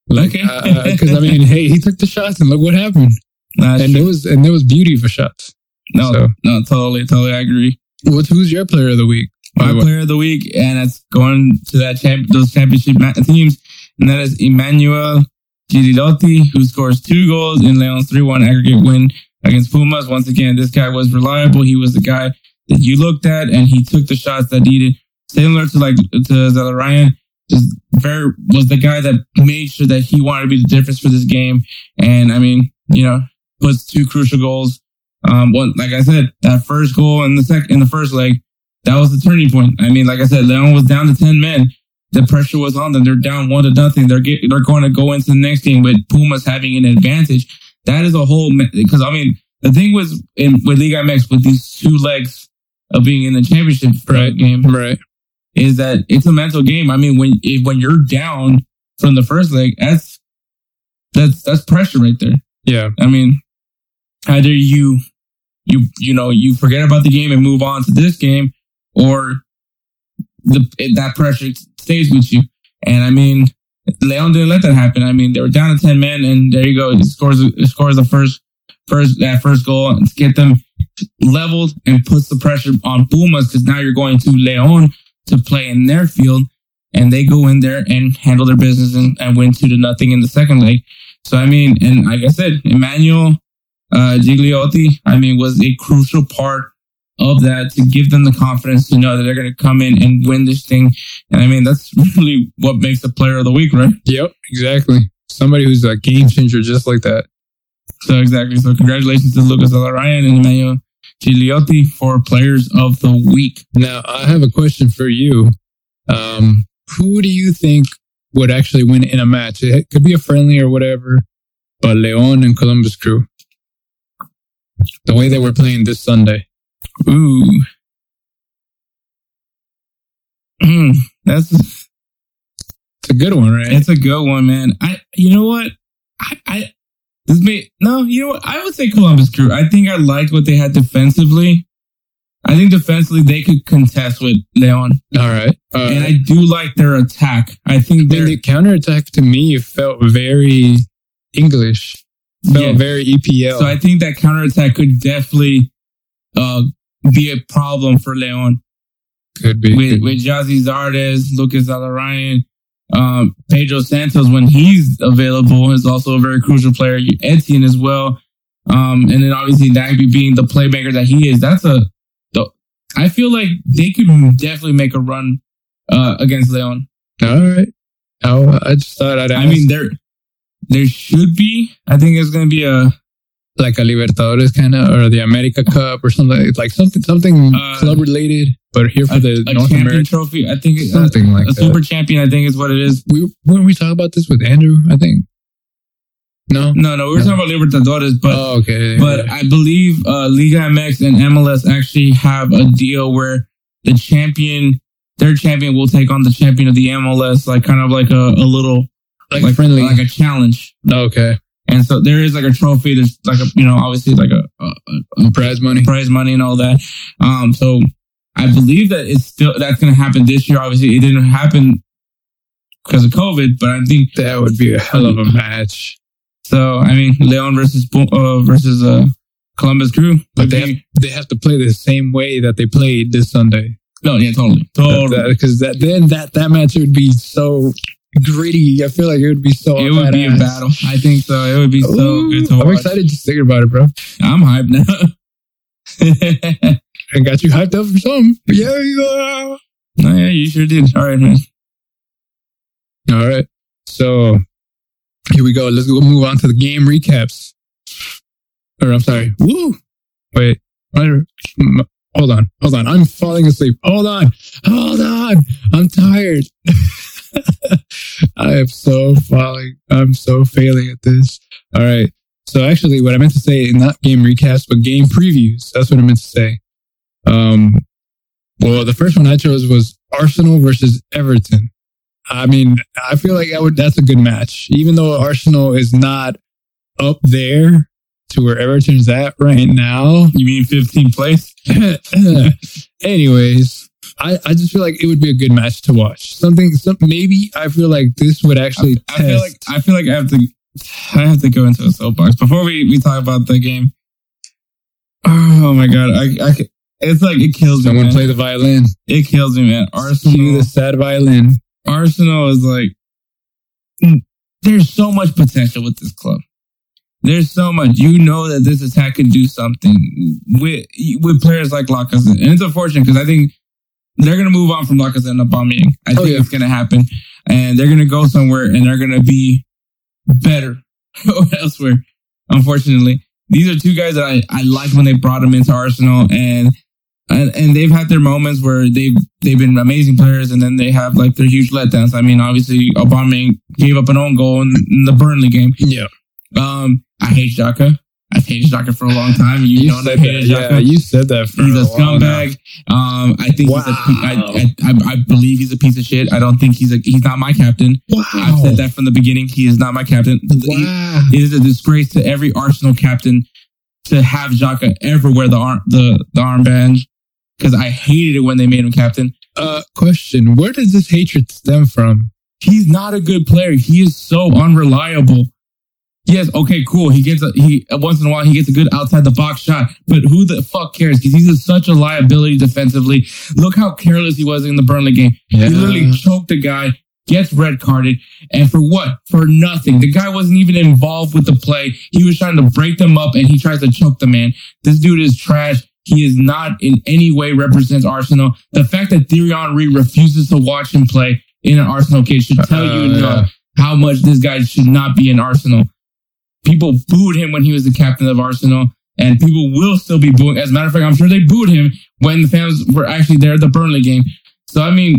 Like, okay. Because uh, uh I mean, [laughs] hey, he took the shots and look what happened. Nah, and there was and there was beauty for shots. No, so. no, totally, totally, I agree. What's who's your player of the week? My player of the week, and it's going to that champ, those championship teams, and that is Emmanuel Gigliotti, who scores two goals in Leon's 3-1 aggregate win against Pumas. Once again, this guy was reliable. He was the guy that you looked at and he took the shots that needed. Similar to like to Zelarayan, just very was the guy that made sure that he wanted to be the difference for this game. And I mean, you know, puts two crucial goals. Um, one, like I said, that first goal in the second, in the first leg, that was the turning point. I mean, like I said, Leon was down to 10 men. The pressure was on them. They're down one to nothing. They're get, they're going to go into the next game with Pumas having an advantage. That is a whole because I mean the thing was in with Liga MX with these two legs of being in the championship right. game, right, is that it's a mental game. I mean when when you're down from the first leg, that's that's that's pressure right there. Yeah, I mean either you you you know you forget about the game and move on to this game, or the that pressure stays with you. And I mean, Leon didn't let that happen. I mean, they were down to 10 men and there you go. Scores, scores the first, first, that first goal to get them leveled and puts the pressure on Pumas because now you're going to Leon to play in their field and they go in there and handle their business and, and win two to nothing in the second leg. So, I mean, and like I said, Emmanuel, uh, Gigliotti, I mean, was a crucial part of that to give them the confidence to know that they're going to come in and win this thing. And I mean, that's really what makes a player of the week, right? Yep, exactly. Somebody who's a game changer just like that. So exactly. So congratulations to Lucas Zelarayan and Emmanuel Gigliotti for players of the week. Now I have a question for you. Um, who do you think would actually win in a match? It could be a friendly or whatever, but Leon and Columbus Crew. The way they were playing this Sunday. Ooh. Mm, that's it's a good one, right? It's a good one, man. I you know what? I, I this may no, you know what? I would say Columbus Crew. I think I liked what they had defensively. I think defensively they could contest with Leon. All right. And I do like their attack. I think their the counterattack to me felt very English. Felt yeah. very EPL. So I think that counterattack could definitely uh, be a problem for Leon. Could be. With, could with Gyasi Zardes, Lucas Zelarayan, um, Pedro Santos, when he's available, is also a very crucial player. Etienne as well. Um, and then obviously Nagbe being the playmaker that he is, that's a, I feel like they could definitely make a run, uh, against Leon. All right. Oh, I just thought I'd ask. I mean, there, there should be, I think it's going to be a, like a Libertadores kind of, or the America Cup or something like something something uh, club related, but here for a, the a North champion American trophy. I think something uh, like a that. super champion. I think is what it is. We weren't we talking about this with Andrew? I think. No, no, no. We were no. talking about Libertadores, but oh, okay. But I believe uh, Liga MX and MLS actually have a deal where the champion, their champion, will take on the champion of the MLS, like kind of like a, a little Like, friendly. like a challenge. okay. And so there is like a trophy. There's like a, you know, obviously like a, a, a Prize money. prize money and all that. Um, so I believe that it's still, that's going to happen this year. Obviously it didn't happen because of COVID, but I think That would be a hell of a match. so. I mean, Leon versus, uh, versus, uh, Columbus Crew. But they have, they have to play the same way that they played this Sunday. no, yeah, totally. Totally. Because that, then that that match would be so gritty. I feel like it would be so. it would be a battle. I think so. It would be so Ooh, good to I'm excited just thinking about it, bro. I'm hyped now. [laughs] I got you hyped up for something. Yeah, yeah. no, yeah, you sure did. All right, man. All right. So here we go. Let's go move on to the game recaps. Or I'm sorry. Woo. Wait. Hold on. Hold on. I'm falling asleep. Hold on. Hold on. I'm tired. [laughs] [laughs] I am so falling. I'm so failing at this. All right. So actually what I meant to say, not game recaps, but game previews. That's what I meant to say. Um, well, the first one I chose was Arsenal versus Everton. I mean, I feel like would, that's a good match, even though Arsenal is not up there to where Everton's at right now. You mean 15th place? [laughs] Anyways, I, I just feel like it would be a good match to watch. Something, some, maybe I feel like this would actually I feel like. I feel like I have to I have to go into a soapbox before we, we talk about the game. Oh my god, I, I it's like it kills me. Someone play the violin. it kills me, man. Cue Arsenal, the sad violin. Arsenal is like mm, there's so much potential with this club. There's so much. You know that this attack can do something with with players like Lacazette, and it's unfortunate because I think they're gonna move on from Lacazette and Aubameyang. I Oh, think yeah. it's gonna happen, and they're gonna go somewhere and they're gonna be better [laughs] elsewhere. Unfortunately, these are two guys that I, I liked when they brought them into Arsenal, and and, and they've had their moments where they've they've been amazing players, and then they have like their huge letdowns. I mean, obviously, Aubameyang gave up an own goal in, in the Burnley game. Yeah. Um, I hate Xhaka. I've hated Xhaka for a long time. You, know that hated. Xhaka. Yeah, you said that for He's a now. scumbag. Um, I think he's a, I, Wow. I, I, believe he's a piece of shit. I don't think he's a, he's not my captain. Wow. I've said that from the beginning. He is not my captain. Wow. He- Wow. it is a disgrace to every Arsenal captain to have Xhaka ever wear the arm, the, the armband. Cause I hated it when they made him captain. Uh, question: Where does this hatred stem from? He's not a good player. He is so unreliable. Yes, okay, cool. He gets a he once in a while he gets a good outside the box shot, but who the fuck cares? Because he's a, such a liability defensively. Look how careless he was in the Burnley game. Yeah. He literally choked a guy, gets red carded, and for what? For nothing. The guy wasn't even involved with the play. He was trying to break them up, and he tries to choke the man. This dude is trash. He is not in any way represents Arsenal. The fact that Thierry Henry refuses to watch him play in an Arsenal kit should tell you Uh, yeah. how much this guy should not be in Arsenal. People booed him when he was the captain of Arsenal, and people will still be booing. As a matter of fact, I'm sure they booed him when the fans were actually there at the Burnley game. So I mean,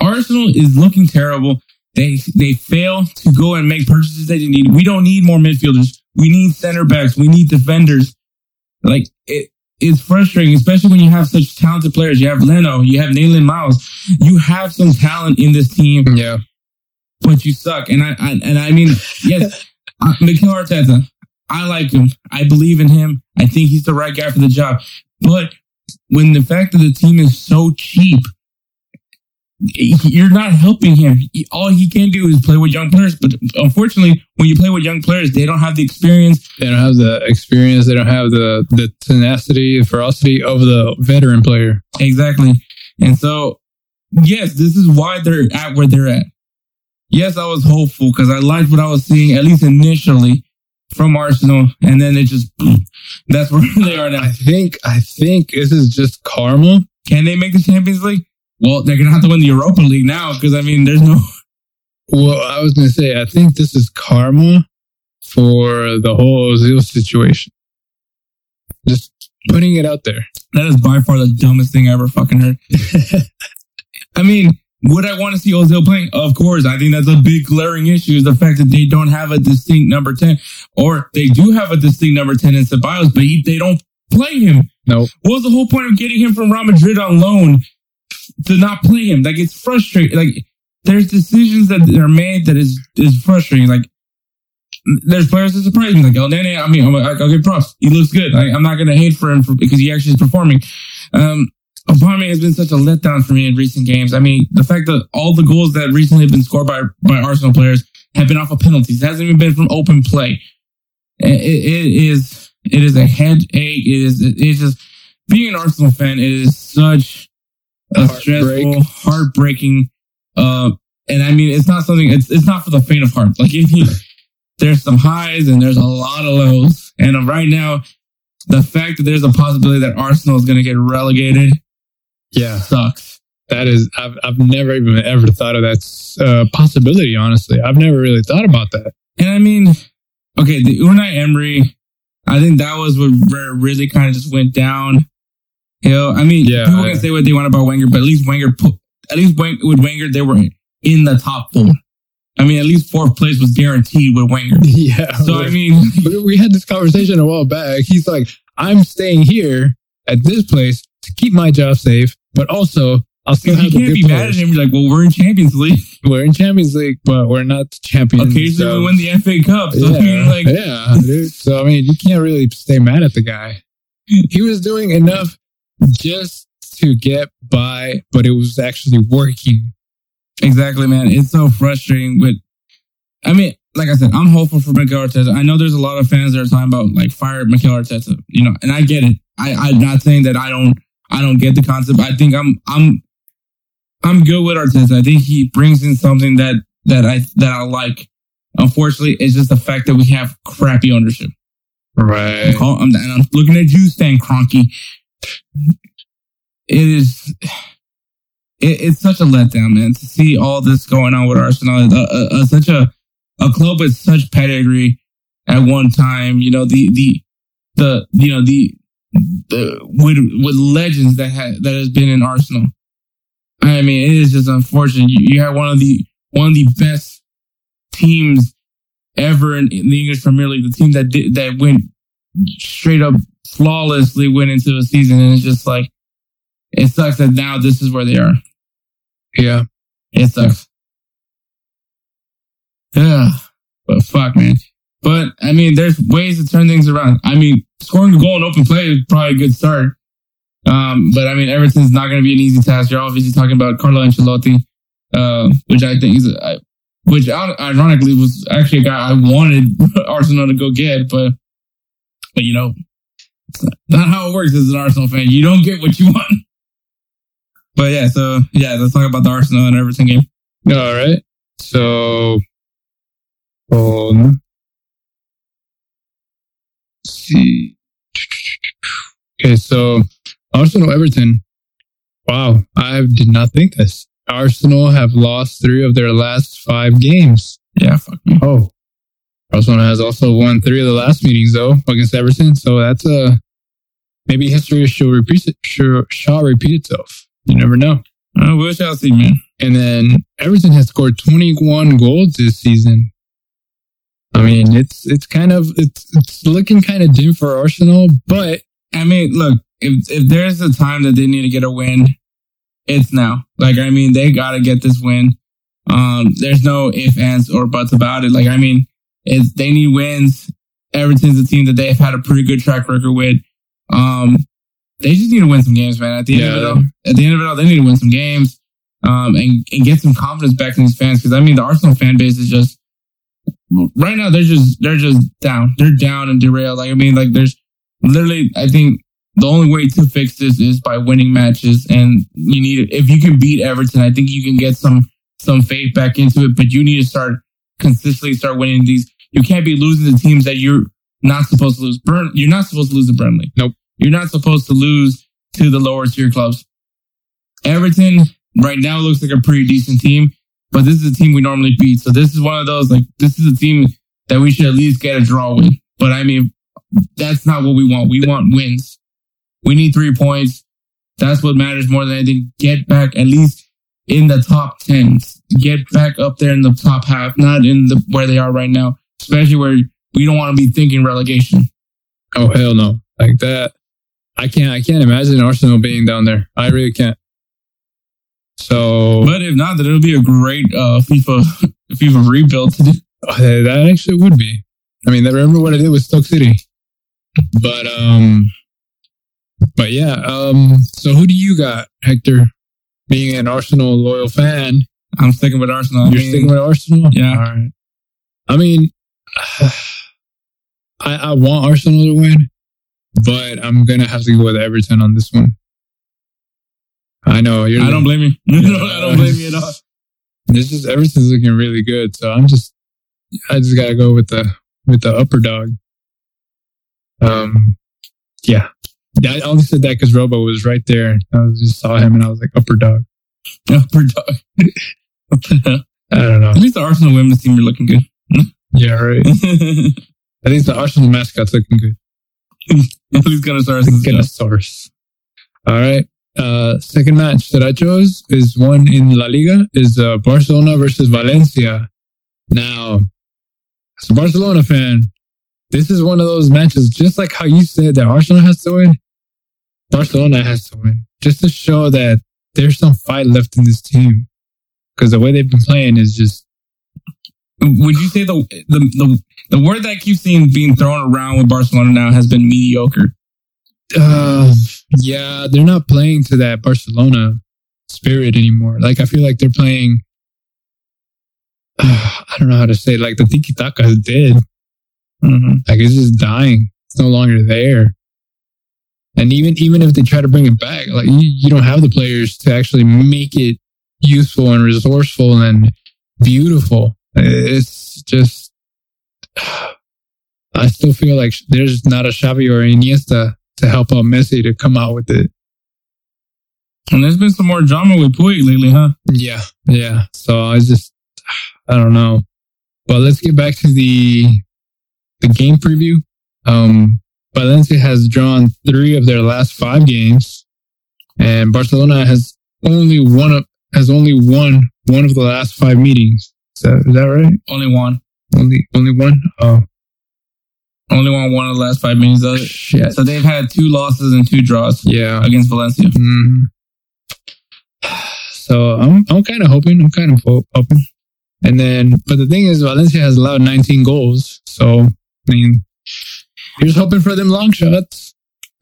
Arsenal is looking terrible. They they fail to go and make purchases they need. We don't need more midfielders. We need center backs. We need defenders. Like it, it's frustrating, especially when you have such talented players. You have Leno, you have Maitland-Niles, you have some talent in this team Yeah. but you suck. And I, I and I mean, yes, Mikel Arteta, I like him. I believe in him. I think he's the right guy for the job. But when the fact that the team is so cheap, you're not helping him. All he can do is play with young players. But unfortunately, when you play with young players, they don't have the experience. They don't have the experience. They don't have the the tenacity, the ferocity of the veteran player. Exactly. And so, yes, this is why they're at where they're at. Yes, I was hopeful because I liked what I was seeing, at least initially, from Arsenal. And then it just, [laughs] that's where they are now. I think I think this is just karma. Can they make the Champions League? Well, they're going to have to win the Europa League now because, I mean, there's no. [laughs] Well, I was going to say I think this is karma for the whole Ozil situation. Just putting it out there. That is by far the dumbest thing I ever fucking heard. [laughs] I mean, would I want to see Ozil playing? Of course. I think that's a big glaring issue is the fact that they don't have a distinct number 10 or they do have a distinct number 10 in Ceballos, but he, they don't play him. Nope. What was the whole point of getting him from Real Madrid on loan to not play him? Like it's frustrating. Like there's decisions that are made that is is frustrating. Like there's players that surprise me. Like Elneny, I mean, I'm like, I'll give props. He looks good. I, am not going to hate for him for, because he actually is performing. Um, Aubameyang has been such a letdown for me in recent games. I mean, the fact that all the goals that recently have been scored by by Arsenal players have been off of penalties. It hasn't even been from open play. it, it is it is a headache. It is it's just being an Arsenal fan. It is such a stressful, heartbreaking. Uh, and I mean, it's not something. It's it's not for the faint of heart. Like [laughs] there's some highs and there's a lot of lows. And right now, the fact that there's a possibility that Arsenal is going to get relegated, yeah, sucks. That is, I've I've never even ever thought of that uh, possibility. Honestly, I've never really thought about that. And I mean, okay, the Unai Emery, I think that was what really kind of just went down. You know, I mean, yeah, people can say what they want about Wenger, but at least Wenger put, at least with Wenger, they were in the top four. I mean, at least fourth place was guaranteed with Wenger. [laughs] Yeah. So I mean, [laughs] we had this conversation a while back. He's like, "I'm staying here at this place to keep my job safe, but also I'll still have you can't be players. mad at him. You're like, well, we're in Champions League. [laughs] We're in Champions League, but we're not champions. Occasionally, so. we win the FA Cup. So yeah, I mean, like, yeah. Dude. So I mean, you can't really stay mad at the guy. He was doing enough just to get by, but it was actually working. Exactly, man. It's so frustrating. But I mean, like I said, I'm hopeful for Mikel Arteta. I know there's a lot of fans that are talking about like fire Mikel Arteta, you know, and I get it. I, I'm not saying that I don't, I don't get the concept. I think I'm, I'm, I'm good with Arteta. I think he brings in something that, that I, that I like. Unfortunately, it's just the fact that we have crappy ownership. Right. I'm, I'm, and I'm looking at you, Stan Kroenke. It is, it, it's such a letdown, man, to see all this going on with Arsenal. Uh, uh, uh, such a a club with such pedigree at one time. You know the the the you know the the with with legends that had that has been in Arsenal. I mean, it is just unfortunate. You, you have one of the one of the best teams ever in, in the English Premier League. The team that did, that went straight up flawlessly went into the season, and it's just like it sucks that now this is where they are. Yeah. It sucks. Yeah. But fuck, man. But I mean, there's ways to turn things around. I mean, scoring a goal in open play is probably a good start. Um, but I mean, Everton's not going to be an easy task. You're obviously talking about Carlo Ancelotti, uh, which I think is, a, which ironically was actually a guy I wanted [laughs] Arsenal to go get, but, but you know, not how it works as an Arsenal fan. You don't get what you [laughs] want. But yeah, so yeah, let's talk about the Arsenal and Everton game. All right. So, um, see. Okay, so Arsenal Everton. Wow, I did not think this. Arsenal have lost three of their last five games. Yeah, fuck me. Oh, Arsenal has also won three of the last meetings though against Everton. So that's a maybe history shall repeat it, shall, shall repeat itself. You never know. Uh, we shall see, man. And then Everton has scored 21 goals this season. I mean, it's it's kind of it's it's looking kind of dim for Arsenal, but I mean, look, if if there's a time that they need to get a win, it's now. Like, I mean, they got to get this win. Um, there's no if, ands, or buts about it. Like, I mean, it's, they need wins. Everton's a team that they've had a pretty good track record with. Um, they just need to win some games, man. At the end yeah. of it all, at the end of it all, they need to win some games, um, and and get some confidence back in these fans. Because I mean, the Arsenal fan base is just right now they're just they're just down. They're down and derailed. Like I mean, like there's literally, I think the only way to fix this is by winning matches, and you need if you can beat Everton, I think you can get some some faith back into it. But you need to start consistently start winning these. You can't be losing the teams that you're not supposed to lose. Burn, you're not supposed to lose to Burnley. Nope. You're not supposed to lose to the lower tier clubs. Everton right now looks like a pretty decent team, but this is a team we normally beat. So this is one of those like this is a team that we should at least get a draw with. But I mean, that's not what we want. We want wins. We need three points. That's what matters more than anything. Get back at least in the top 10. Get back up there in the top half, not in the where they are right now, especially where we don't want to be thinking relegation. Oh hell no. Like that I can't I can't imagine Arsenal being down there. I really can't. So But if not, then it'll be a great uh, FIFA [laughs] FIFA rebuild [laughs] uh, that actually would be. I mean, remember what I did with Stoke City, but um, but yeah. Um, so who do you got, Hector? Being an Arsenal loyal fan, I'm sticking with Arsenal. You're mean, sticking with Arsenal. Yeah. All right. I mean, [sighs] I I want Arsenal to win, but I'm gonna have to go with Everton on this one. I know you're. I don't blame you. [laughs] No, [laughs] I don't blame you at all. This is everything's looking really good, so I'm just I just gotta go with the with the upper dog. Um, yeah, I only said that because Robo was right there. I just saw him and I was like upper dog. [laughs] Upper dog. I don't know. At least the Arsenal women's team are looking good. Yeah, right. At I think the Arsenal mascot's looking good. least gonna start The us. Gunnosaurus. All right. Uh, second match that I chose is one in La Liga is uh, Barcelona versus Valencia. Now, as a Barcelona fan, this is one of those matches, just like how you said that Arsenal has to win, Barcelona has to win, just to show that there's some fight left in this team. Because the way they've been playing is just, Would you say the, the the the word that keeps being thrown around with Barcelona now has been mediocre? Uh, yeah, they're not playing to that Barcelona spirit anymore. Like, I feel like they're playing, [sighs] I don't know how to say it, like the tiki taka is dead. Mm-hmm. Like it's just dying. It's no longer there. And even even if they try to bring it back, like you, you don't have the players to actually make it useful and resourceful and beautiful. It's just [sighs] I still feel like there's not a Xavi or Iniesta to help out Messi to come out with it. And there's been some more drama with Puig lately, huh? Yeah, yeah. So I just I don't know. But let's get back to the the game preview. Um Valencia has drawn three of their last five games, and Barcelona has only one of has only won one of the last five meetings. Is that, is that right? Only one. Only only one? Oh Only won one of the last five minutes of it. shit. So they've had two losses and two draws Yeah. against Valencia. Mhm. So I'm I'm kind of hoping. I'm kind of hoping. And then, but the thing is, Valencia has allowed 19 goals. So I mean, here's hoping for them long shots.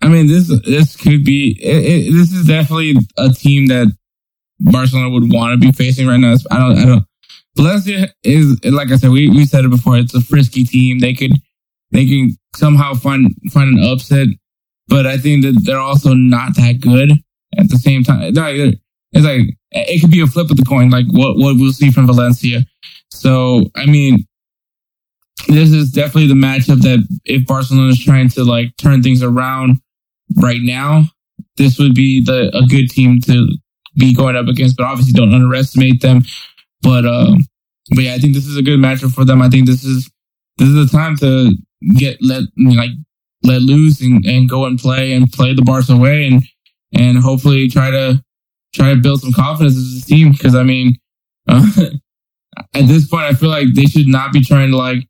I mean, this this could be it, it, this is definitely a team that Barcelona would want to be facing right now. I don't I don't. Valencia is like I said, we, we said it before. It's a frisky team. They could they can somehow find find an upset, but I think that they're also not that good at the same time. It's like it could be a flip of the coin, like what what we'll see from Valencia. So I mean, this is definitely the matchup that if Barcelona is trying to like turn things around right now, this would be the a good team to be going up against. But obviously, don't underestimate them. But um, but yeah, I think this is a good matchup for them. I think this is this is the time to get let like let loose and, and go and play and play the Barca away and and hopefully try to try to build some confidence as a team. Because I mean, uh, [laughs] at this point, I feel like they should not be trying to like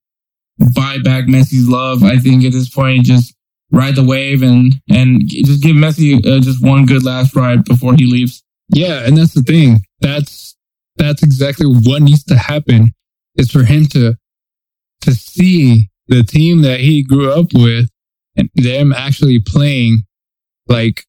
buy back Messi's love. I think at this point, just ride the wave and and just give Messi uh, just one good last ride before he leaves. Yeah, and that's the thing. That's that's exactly what needs to happen. Is for him to to see the team that he grew up with and them actually playing like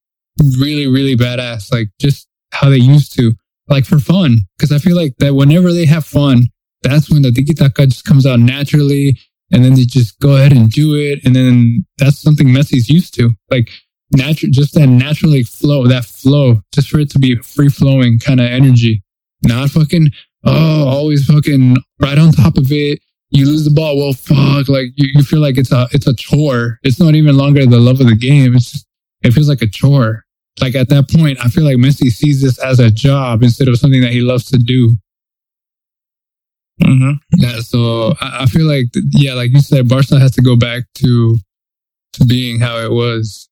really, really badass, like just how they used to, like for fun. Because I feel like that whenever they have fun, that's when the tiki taka just comes out naturally, and then they just go ahead and do it, and then that's something Messi's used to, like natural, just that naturally flow, that flow, just for it to be free flowing kind of energy, not fucking oh, always fucking right on top of it. You lose the ball, well, fuck, like you, you feel like it's a it's a chore. It's not even longer the love of the game. It's just, it feels like a chore. Like at that point, I feel like Messi sees this as a job instead of something that he loves to do. Mm-hmm. Yeah, so I, I feel like, yeah, like you said, Barcelona has to go back to to being how it was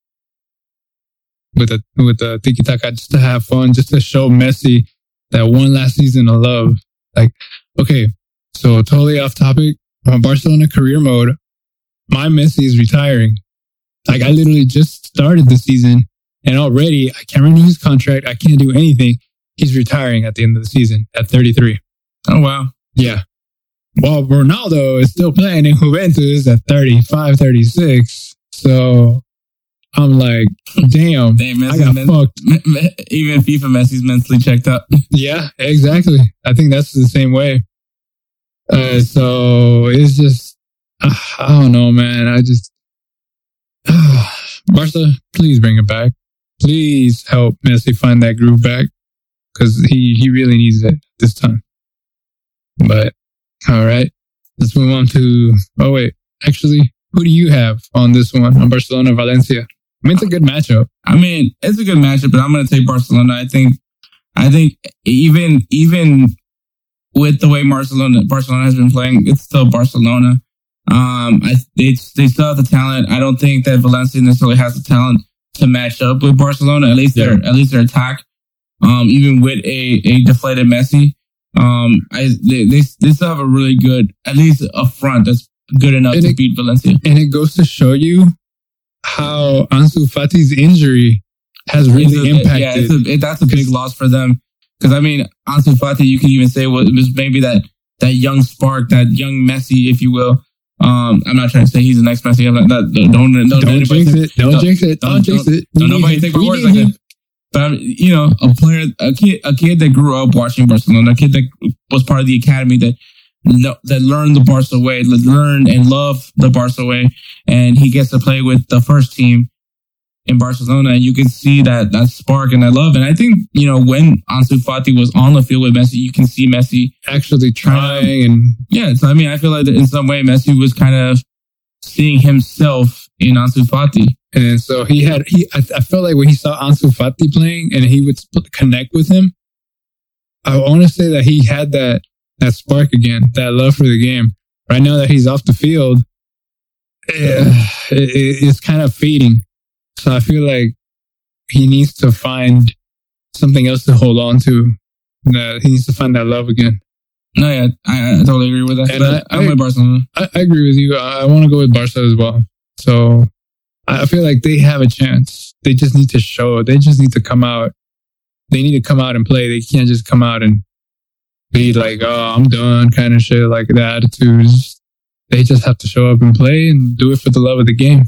with the with the tiki taka, just to have fun, just to show Messi that one last season of love. Like, okay, so totally off topic. On Barcelona career mode, my Messi is retiring. Like, I literally just started the season, and already I can't renew his contract. I can't do anything. he's retiring at the end of the season at 33. Oh wow. Yeah. Well, Ronaldo is still playing in Juventus at 35, 36. So I'm like, damn, Damn, I got men- fucked. [laughs] Even FIFA Messi's mentally checked out. Yeah, exactly. I think that's the same way. Uh, so it's just, uh, I don't know, man. I just, Barca, please bring it back. Please help Messi find that groove back because he, he really needs it this time. But, all right, let's move on to, oh, wait, actually, who do you have on this one on Barcelona Valencia? I mean, it's a good matchup. I mean, it's a good matchup, but I'm going to take Barcelona. I think, I think even even with the way Barcelona Barcelona has been playing, it's still Barcelona. Um, I they they still have the talent. I don't think that Valencia necessarily has the talent to match up with Barcelona. At least their at least their attack. Um, even with a a deflated Messi, um, I they they, they still have a really good at least a front that's good enough And to it- beat Valencia. And it goes to show you how Ansu Fati's injury has really a- impacted. Yeah, a, it, that's a big loss for them. Because I mean, Ansu Fati, you can even say was, was maybe that that young spark, that young Messi, if you will. Um, I'm not trying to say he's the next Messi. I'm not, that, don't don't, don't anybody jinx it. Don't, don't- jinx it. Don't, don't- jinx it. don't We nobody take my words like that. But you know, a player, a kid, a kid that grew up watching Barcelona, a kid that was part of the academy that that learned the Barca way, that learned and loved the Barca way, and he gets to play with the first team in Barcelona, and you can see that that spark and that love. And I think you know when Ansu Fati was on the field with Messi, you can see Messi. Actually trying and Yeah, so I mean, I feel like in some way Messi was kind of seeing himself in Ansu Fati. and so he had he. I, I felt like when he saw Ansu Fati playing and he would sp- connect with him. I want to say that he had that that spark again, that love for the game. Right now that he's off the field, eh, it, it- it's kind of fading. So I feel like he needs to find something else to hold on to. That he needs to find that love again. No, yeah, I, I totally agree with that. And But I- I'm with Barcelona. I, I agree with you. I, I want to go with Barca as well. So I I feel like they have a chance. They just need to show. They just need to come out. They need to come out and play. They can't just come out and be like, "Oh, I'm done," kind of shit, like the attitudes. They just have to show up and play and do it for the love of the game,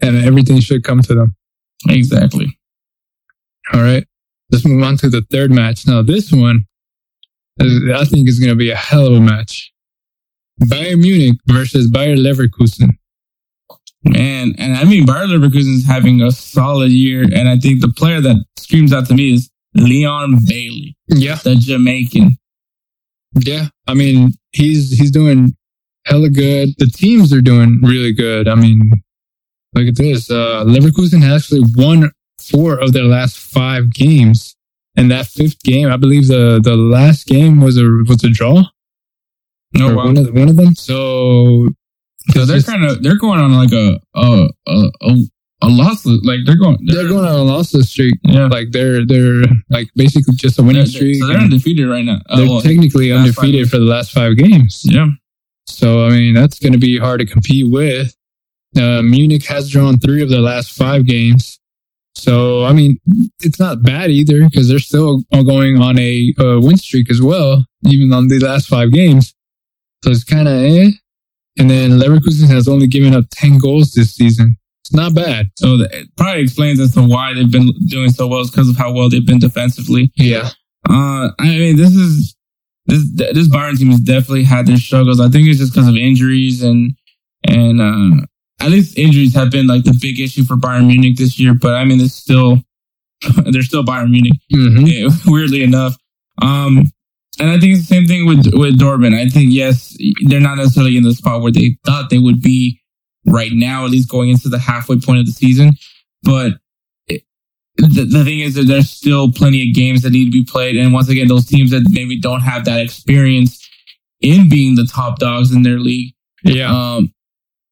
and everything should come to them. Exactly. All right, let's move on to the third match. Now, this one, is- I think, is going to be a hell of a match. Bayern Munich versus Bayer Leverkusen. Man, and I mean, Bayer Leverkusen is having a solid year, and I think the player that screams out to me is Leon Bailey, Yeah, the Jamaican. yeah. I mean, he's he's doing hella good. The teams are doing really good. I mean, look at this. Uh, Leverkusen has actually won four of their last five games, and that fifth game, I believe the the last game was a was a draw. No, wow. one of one of them. So, So they're kind of they're going on like a a a a, a loss. Like they're going they're going on a lossless streak. yeah. Like they're they're like basically just a winning They're- streak. So they're undefeated right now. Oh, they're well, technically undefeated for the last five games. yeah. So, I mean, that's going to be hard to compete with. Uh, Munich has drawn three of their last five games. So, I mean, it's not bad either because they're still going on a uh, win streak as well, even on the last five games. So it's kind of eh. And then Leverkusen has only given up 10 goals this season. It's not bad. So that it probably explains as to why they've been doing so well is because of how well they've been defensively. Yeah. Uh, I mean, this is this this Bayern team has definitely had their struggles. I think it's just because of injuries and and uh, at least injuries have been like the big issue for Bayern Munich this year. But I mean, it's still [laughs] they're still Bayern Munich. hmm eh, [laughs] weirdly enough. Um, and I think it's the same thing with with Dortmund. I think yes, they're not necessarily in the spot where they thought they would be right now, at least going into the halfway point of the season. But it, the, the thing is that there's still plenty of games that need to be played, and once again, those teams that maybe don't have that experience in being the top dogs in their league, Yeah. um,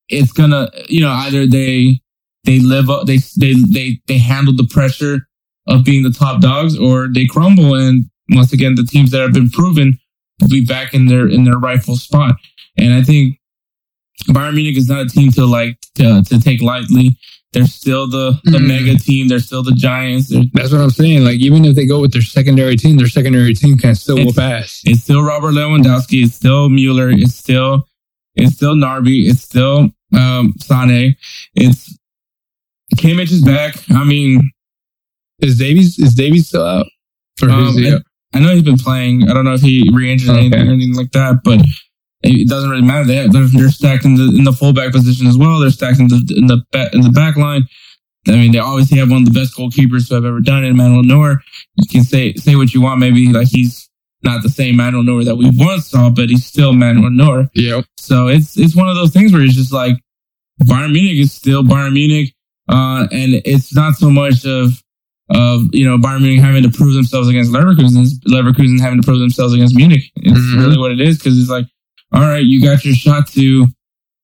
it's gonna, you know, either they they live up, they they they they handle the pressure of being the top dogs, or they crumble. And once again, the teams that have been proven will be back in their in their rightful spot. And I think Bayern Munich is not a team to like to, to take lightly. They're still the, the Mm. mega team. They're still the Giants. They're, That's what I'm saying. Like even if they go with their secondary team, their secondary team can still whoop ass. it's still Robert Lewandowski. It's still Mueller. It's still it's still Gnabry. It's still um, Sane. It's Kimmich is back. I mean, Is Davies is Davies still out for Um? I, I know he's been playing. I don't know if he re-injured Okay. anything or anything like that, but it doesn't really matter. They, they're, they're stacked in the in the fullback position as well. They're stacked in the in the back, in the back line. I mean, they obviously have one of the best goalkeepers who I've ever done it, Manuel Neuer. You can say say what you want, maybe like he's not the same Manuel Neuer that we once saw, but he's still Manuel Neuer. yep. So it's it's one of those things where it's just like Bayern Munich is still Bayern Munich, uh, and it's not so much of of you know Bayern Munich having to prove themselves against Leverkusen, Leverkusen having to prove themselves against Munich. It's Mhm. really what it is because it's like, all right, you got your shot to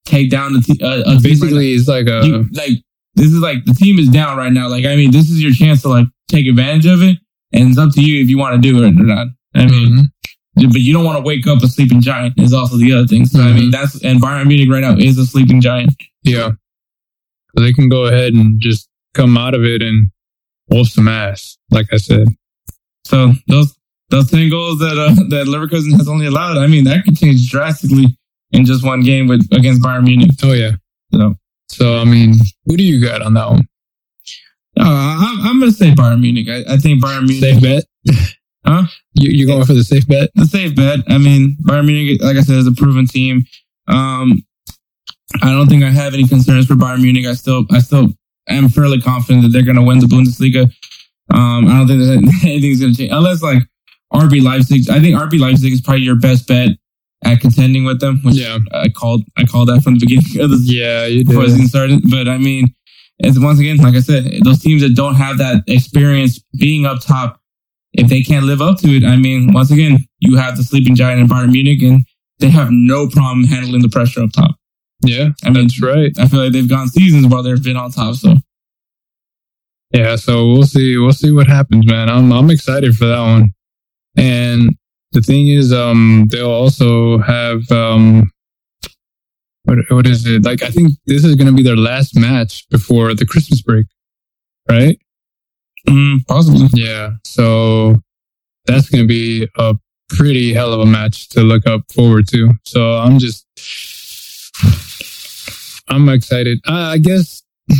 take down the uh, team right Basically, it's like a. You- like this is like the team is down right now. Like I mean, this is your chance to like take advantage of it, and it's up to you if you want to do it or not. I mean, Mhm. but you don't want to wake up a sleeping giant is also the other thing. So I mean Mhm. that's and Bayern Munich right now is a sleeping giant. yeah. They can go ahead and just come out of it and wolf some ass. Like I said, So those those ten goals that uh, [laughs] that Leverkusen has only allowed, I mean that could change drastically in just one game with against Bayern Munich. oh yeah. So So I mean, who do you got on that one? uh, I'm, I'm gonna say Bayern Munich. I, I think Bayern Munich Safe bet. [laughs] Huh? You you going for the safe bet? the safe bet. I mean Bayern Munich, like I said, is a proven team. Um, I don't think I have any concerns for Bayern Munich. I still I still am fairly confident that they're gonna win the Bundesliga. Um, I don't think [laughs] anything's gonna change unless like RB Leipzig. I think RB Leipzig is probably your best bet at contending with them. Which Yeah. I called I called that from the beginning of the [laughs] Yeah, you before did. season started. But I mean, it's once again, like I said, those teams that don't have that experience being up top, if they can't live up to it, I mean, once again, you have the sleeping giant in Bayern Munich, and they have no problem handling the pressure up top. Yeah, I mean, that's right. I feel like they've gone seasons while they've been on top. So Yeah, so we'll see. We'll see what happens, man. I'm I'm excited for that one. And the thing is, um, they'll also have um, what what is it? Like, I think this is gonna be their last match before the Christmas break, right? Mm, possibly. Yeah. So that's gonna be a pretty hell of a match to look up forward to. So I'm just, I'm excited. I, I guess [sighs]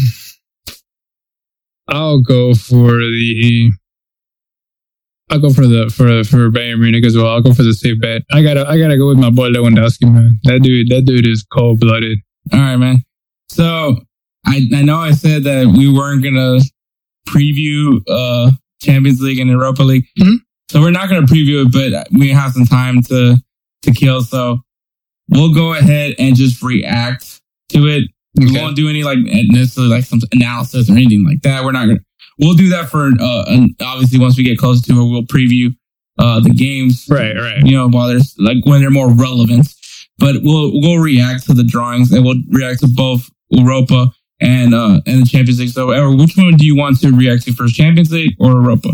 I'll go for the. I'll go for the for for Bayern Munich as well. I'll go for the safe bet. I gotta I gotta go with my boy Lewandowski, man. That dude that dude is cold blooded. All right, man. So I I know I said that we weren't gonna preview uh Champions League and Europa League. Mhm. So we're not gonna preview it, but we have some time to to kill. So we'll go ahead and just react to it. We won't do any like necessarily like some analysis or anything like that. We're not gonna. We'll do that for uh, obviously once we get closer to it. We'll preview uh the games Right, right. you know, while there's like when they're more relevant. But we'll we'll react to the drawings and we'll react to both Europa and uh and the Champions League. So, which one do you want to react to first, Champions League or Europa?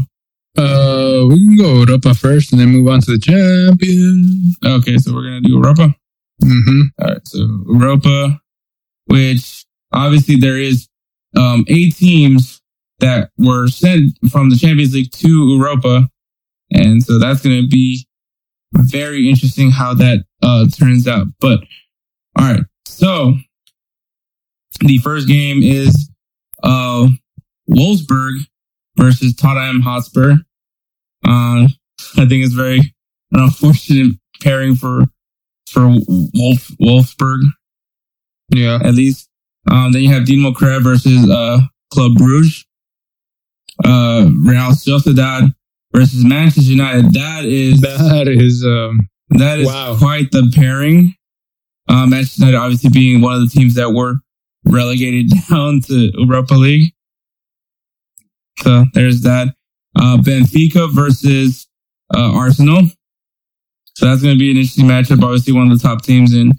Uh, we can go Europa first and then move on to the champion. Okay, so we're gonna do Europa. Mm-hmm. All right, so Europa, which obviously there is um eight teams that were sent from the Champions League to Europa, and so that's to be very interesting how that uh turns out. But all right, so the first game is uh Wolfsburg versus Tottenham Hotspur. Uh, I think it's very an unfortunate pairing for for Wolf Wolfsburg Yeah. at least. Um, then you have Dinamo Kiev versus uh, Club Bruges. Uh, Real Sociedad versus Manchester United. That is That is um that is wow. quite the pairing. Uh, Manchester United obviously being one of the teams that were relegated [laughs] down to Europa League. So there's that. Uh, Benfica versus uh, Arsenal. So that's going to be an interesting matchup. Obviously, one of the top teams in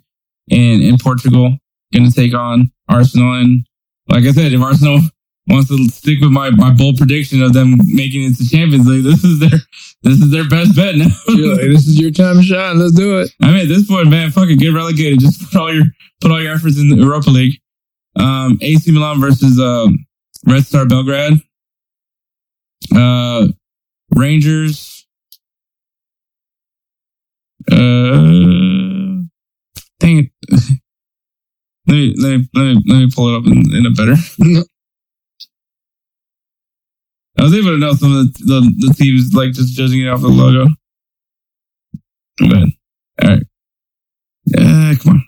in in Portugal going to take on Arsenal. And like I said, if Arsenal [laughs] wants to stick with my, my bold prediction of them making it to Champions League, this is their this is their best bet now. [laughs] like, this is your time to shine. Let's do it. I mean, at this point, man, fucking get relegated. Just put all your put all your efforts in the Europa League. Um, AC Milan versus uh, Red Star Belgrade. Uh, Rangers. Uh, dang it. [laughs] Let me, let me, let me, let me pull it up in, in a better. [laughs] I was able to know some of the, the, the teams, like just judging it off the logo. All right. Yeah, come on.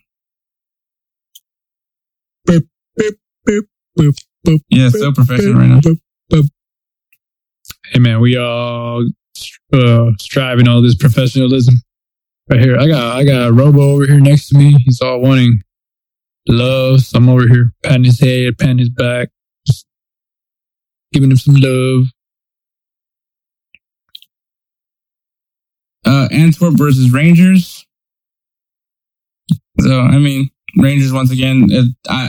Yeah, so professional right now. boop, boop. Hey man, we all uh, striving all this professionalism right here. I got I got a Robo over here next to me. He's all wanting love. So I'm over here patting his head, patting his back, just giving him some love. Uh, Antwerp versus Rangers. So, I mean, Rangers once again, a,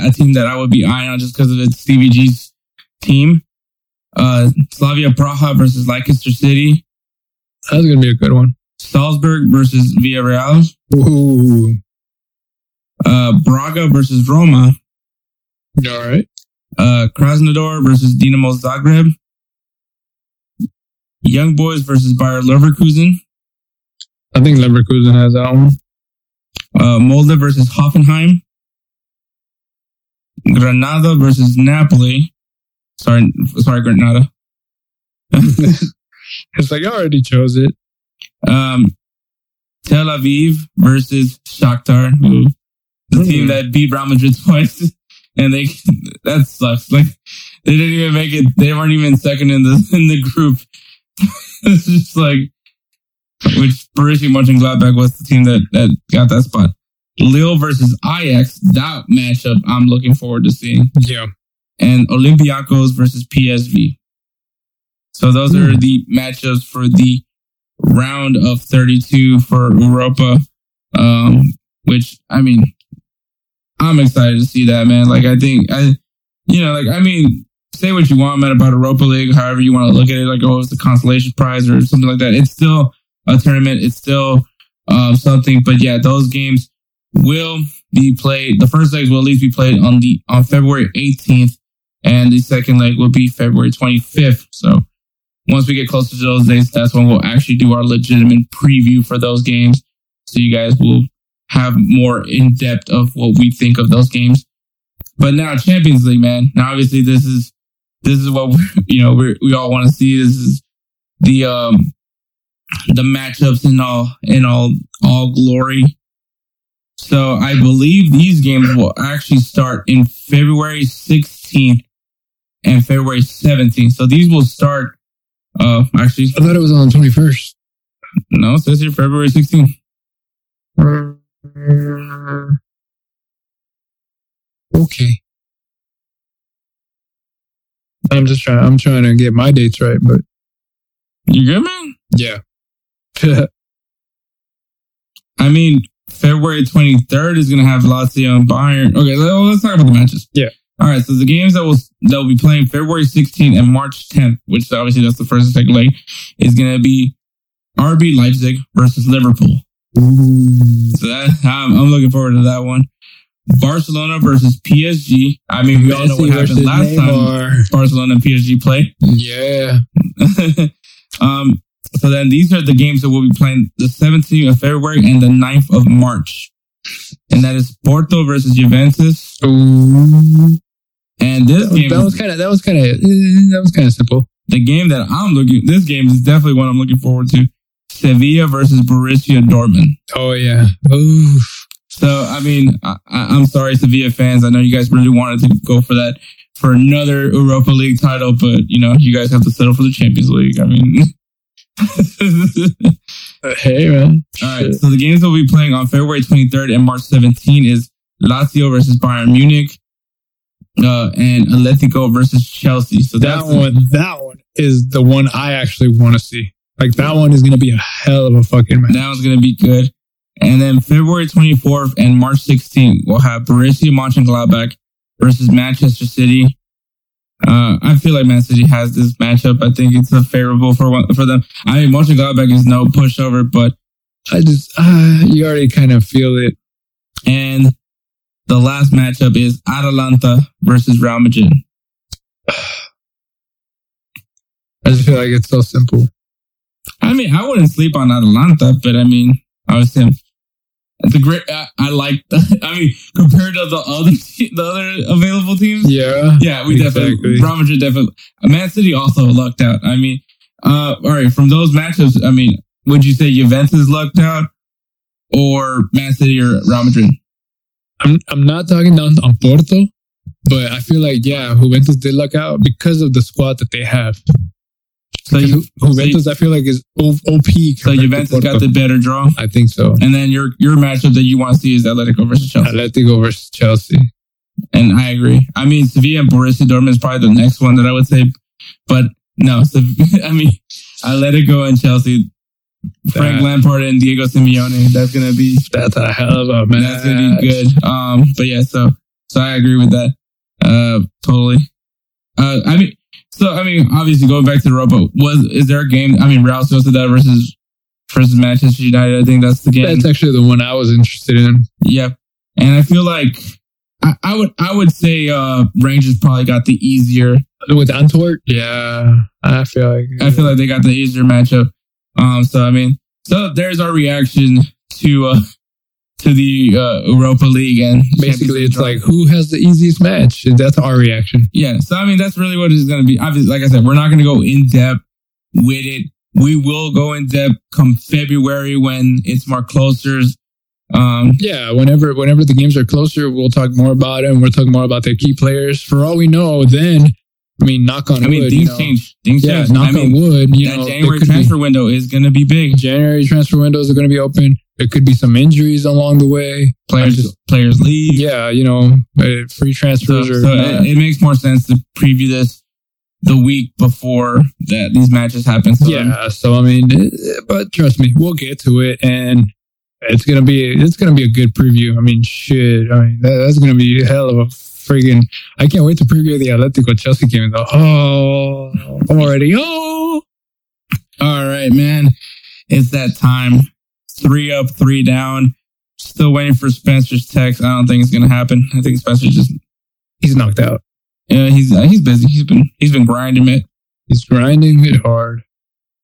a team that I would be eyeing on just because of its Stevie G's team. Uh, Slavia Praha versus Leicester City. That's gonna be a good one. Salzburg versus Villarreal. Ooh, Uh, Braga versus Roma. all right. Uh, Krasnodar versus Dinamo Zagreb. Young Boys versus Bayer Leverkusen. I think Leverkusen has that one. Uh, Molde versus Hoffenheim. Granada versus Napoli. Sorry, sorry, Granada. [laughs] It's like I already chose it. Um, Tel Aviv versus Shakhtar, who, the team that beat Real Madrid [laughs] twice, and they [laughs] that sucks. Like they didn't even make it. They weren't even second in the in the group. it's just like which Borussia Mönchengladbach was the team that that got that spot. Lille versus Ajax, that matchup I'm looking forward to seeing. Yeah. and Olympiacos versus PSV. So those are the matchups for the round of 32 for Europa. Um, which I mean, I'm excited to see that, man. Like I think I, you know, like I mean, say what you want, man, about Europa League, however you want to look at it, like oh, it's the consolation prize or something like that. It's still a tournament. It's still um, something. But yeah, those games will be played. The first legs will at least be played on the on February 18th, and the second leg will be February 25th. So once we get closer to those dates, that's when we'll actually do our legitimate preview for those games. So you guys will have more in depth of what we think of those games. But now Champions League, man. Now obviously this is this is what we you know we we all want to see. This is the um the matchups in all in all all glory. So I believe these games will actually start in February 16th and February 17th. So these will start uh actually I thought it was on the 21st. no, it says here February 16th. Okay. I'm just trying. I'm trying to get my dates right, but You good, man? yeah. I mean, February 23rd is going to have Lazio and Bayern. Okay, let- let's talk about the matches. Yeah. All right, so the games that will that will be playing February 16th and March 10th, which obviously that's the first and second leg, is going to be RB Leipzig versus Liverpool. So that I'm, I'm looking forward to that one. Barcelona versus PSG. I mean, we all know what happened last time Barcelona and PSG played. Yeah. [laughs] um, so then these are the games that we'll be playing the 17th of February and the 9th of March. And that is Porto versus Juventus. Ooh. And this That was- game, that was kind of that was kind of eh, that was kind of simple. the game that I'm looking, this game is definitely one I'm looking forward to. Sevilla versus Borussia Dortmund. Oh yeah. Oof. So, I mean, I, I- I'm sorry, Sevilla fans. I know you guys really wanted to go for that, for another Europa League title, but, you know, you guys have to settle for the Champions League. I mean, [laughs] [laughs] Hey man. All right. So the games we'll be playing on February 23rd and March 17 is Lazio versus Bayern Munich, uh, and Atletico versus Chelsea. So That that's one. That one is the one I actually want to see. Like that one is gonna be a hell of a fucking match. that one's gonna be good. And then February 24th and March 16th, we'll have Borussia Mönchengladbach versus Manchester City. Uh, I feel like Man City has this matchup. I think it's a favorable for one, for them. I mean, Mönchengladbach is no pushover, but I just uh, you already kind of feel it. and the last matchup is Atalanta versus Real Madrid. [sighs] I just feel like it's so simple. I mean, I wouldn't sleep on Atalanta, but I mean, obviously, it's a great. I, I like. [laughs] I mean, compared to the other [laughs] the other available teams, Yeah. yeah, we definitely Exactly. Real Madrid definitely. Man City also lucked out. I mean, uh, all right, from those matchups, I mean, would you say Juventus lucked out, or Man City or Real Madrid? I'm I'm not talking down on Porto, but I feel like yeah, Juventus did luck out because of the squad that they have. So you, Ju- Juventus, I feel like is OP. so Juventus got the better draw, I think so. and then your your matchup that you want to see is Atletico versus Chelsea. Atletico versus Chelsea. And I agree. I mean, Sevilla and Borussia Dortmund is probably the next one that I would say, but no, [laughs] Sev- I mean, Atletico and Chelsea, Frank That- Lampard and Diego Simeone. That's gonna be That's a hell of a man. that's gonna be good. Um, but yeah, so so I agree with that. Uh, totally. Uh, I mean, so I mean, obviously going back to the Europa, was is there a game? I mean, Real Sociedad versus versus Manchester United. I think that's the game. That's actually the one I was interested in. Yep. And I feel like I, I would I would say uh Rangers probably got the easier. With Antwerp, yeah, I feel like I feel like they got the easier matchup. Um so I mean so there's our reaction to uh to the uh Europa League and basically it's like who has the easiest match? That's our reaction. Yeah, so I mean that's really what it's gonna be. Obviously, like I said, we're not gonna go in depth with it. We will go in depth come February when it's more closer. Um Yeah, whenever whenever the games are closer, we'll talk more about it and we'll talk more about their key players. For all we know, then I mean, knock on I mean wood. things you know, change. Things Yeah, change. knock I mean on wood. You that know, January could be- transfer window is gonna be big. January transfer windows are going to be open. There could be some injuries along the way. Players just- players leave. yeah, you know, uh, free So, transfers or so not. it, it makes more sense to preview this the week before that these matches happen. So yeah. So I mean, uh, but trust me, we'll get to it, and it's gonna be it's gonna be a good preview. I mean, shit. I mean, that, that's gonna be a hell of a friggin' I can't wait to preview the Atletico Chelsea game. Though. Oh, already. Oh, All right, man. It's that time. Three up, three down. Still waiting for Spencer's text. I don't think it's gonna happen. I think Spencer just he's knocked out. yeah, he's uh, he's busy. He's been he's been grinding it. He's grinding it hard.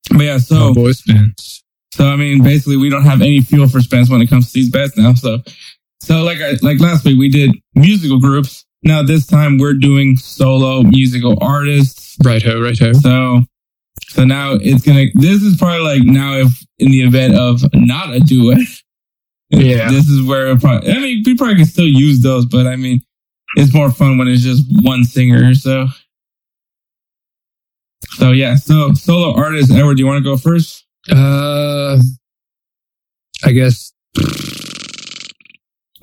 But yeah, so oh, boy, Spence. so I mean, basically, we don't have any fuel for Spence when it comes to these bets now. So so like I, like last week, we did musical groups. Now this time we're doing solo musical artists. Right ho, right ho. So, so now it's gonna. This is probably like now if in the event of not a duet. [laughs] Yeah. This is where it probably. I mean, we probably can still use those, but I mean, it's more fun when it's just one singer. So, so yeah. So solo artist Edward, do you want to go first? Uh, I guess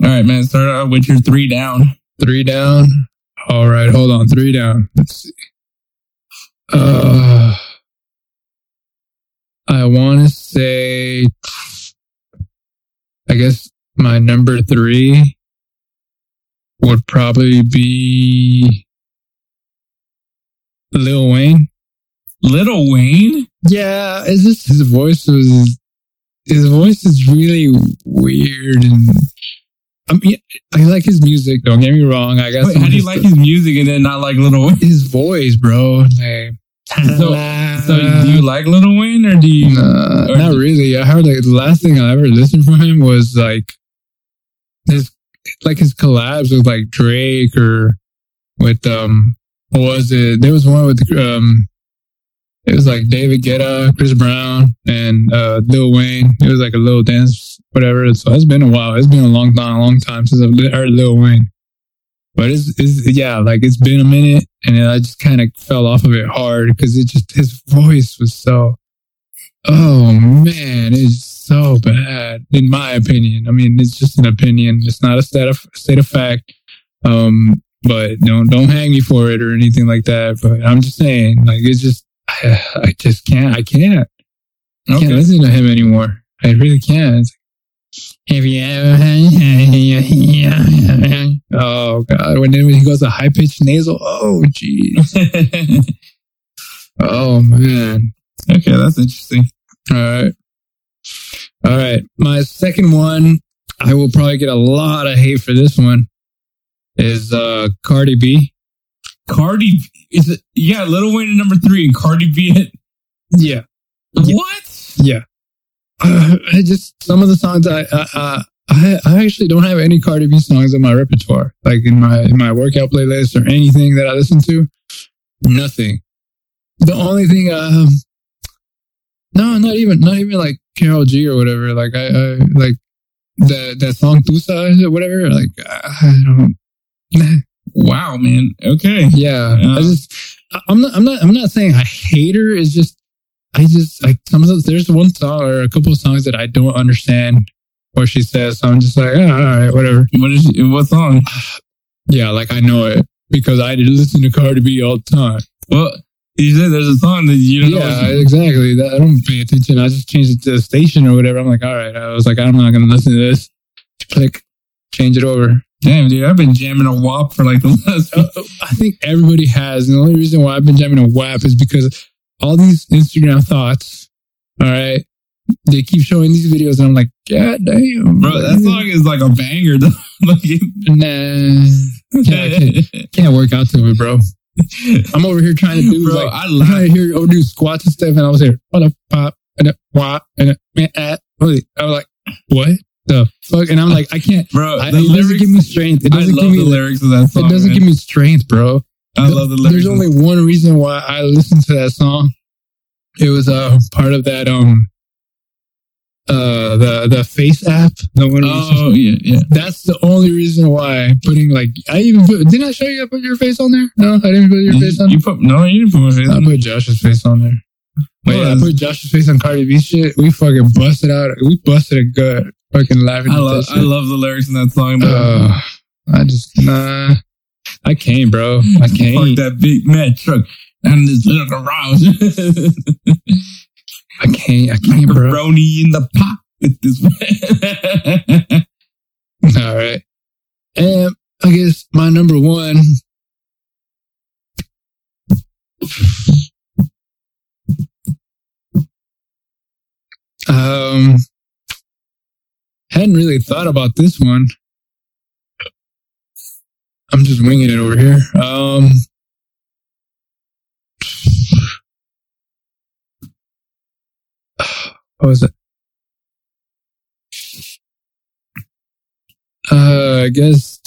All right, man. Start out with your three down. three down. All right, hold on, three down. Let's see. Uh, I want to say, I guess my number three would probably be Lil Wayne. Little Wayne. Yeah, it's just his voice was his voice is really weird and I mean I like his music, don't get me wrong. I guess Wait, how do you like his music and then not like Little Wayne? his voice, bro? Like So, so do you like Little Wayne or do you? Nah, or not do- really. I heard like the last thing I ever listened from him was like his like his collabs with like Drake or with um what was it? There was one with um it was like David Guetta, Chris Brown, and uh Lil Wayne. It was like a little dance, whatever. So it's been a while. It's been a long time, a long time since I've heard Lil Wayne. But it's, it's yeah, like it's been a minute, and I just kind of fell off of it hard because it just his voice was so. Oh man, it's so bad in my opinion. I mean, it's just an opinion. It's not a state of state of fact. Um, but don't don't hang me for it or anything like that. But I'm just saying, like it's just I, [sighs] I just can't. I can't. I can't Okay. listen to him anymore. I really can't. It's like, Have you ever had? Oh god! When then when he goes to high pitched nasal. Oh jeez. [laughs] Oh man. okay, that's interesting. All right. All right. My second one, I will probably get a lot of hate for this one. is uh Cardi B. Cardi is it? Yeah, Little Wayne at number three and Cardi B at. Yeah. what? Yeah. Uh, I just some of the songs I uh, uh, I I actually don't have any Cardi B songs in my repertoire, like in my in my workout playlist or anything that I listen to. Nothing. The only thing, um, no, not even not even like Karol G or whatever. Like I, I like that that song Tusa or whatever. Like I don't. Wow, man. Okay. Yeah, Yeah. I just I'm not I'm not I'm not saying I hate her. It's just I just like some of those. There's one song or a couple of songs that I don't understand what she says. So I'm just like, oh, all right, whatever. What is what song? Yeah, like I know it because I listen to Cardi B all the time. Well, you said there's a song that you don't know. Yeah, exactly. That, I don't pay attention. I just changed it to the station or whatever. I'm like, all right. I was like, I'm not gonna listen to this. Click, change it over. Damn, dude, I've been jamming a WAP for like the last. [laughs] I think everybody has. And the only reason why I've been jamming a WAP is because all these Instagram thoughts, all right, they keep showing these videos, and I'm like, God damn, Bro, that song is like a banger [laughs] though. like, Nah, I can't, can't work out to it, bro. I'm over here trying to do Bro, like I laugh. trying to hear over oh, do squats and stuff, and I was here, what a pop and a wop and a man ah. at. I was like, what the fuck? And I'm like, I can't. Bro, I, it doesn't give me strength. It I doesn't love give me. the lyrics of that song. it doesn't man. give me strength, bro. I love the lyrics. There's only one reason why I listened to that song. It was uh, part of that um uh the the face app. The one. Oh yeah, yeah. That's the only reason why putting like I even put, didn't I show you I put your face on there? No, I didn't put your face on. You put no, you didn't put my face I put Josh's face on there. But yeah, I put Josh's face on Cardi B shit. We fucking busted out. We busted a good. Fucking laughing I love, I love the lyrics in that song. Bro. Uh, I just nah. I can't, bro. I [laughs] Fuck can't. that big mad truck and this little garage. [laughs] I can't. I can't, bro. Brony in the pot with this. [laughs] All right. And I guess my number one. Um, hadn't really thought about this one. I'm just winging it over here. Um, [sighs] what was it? Uh, I guess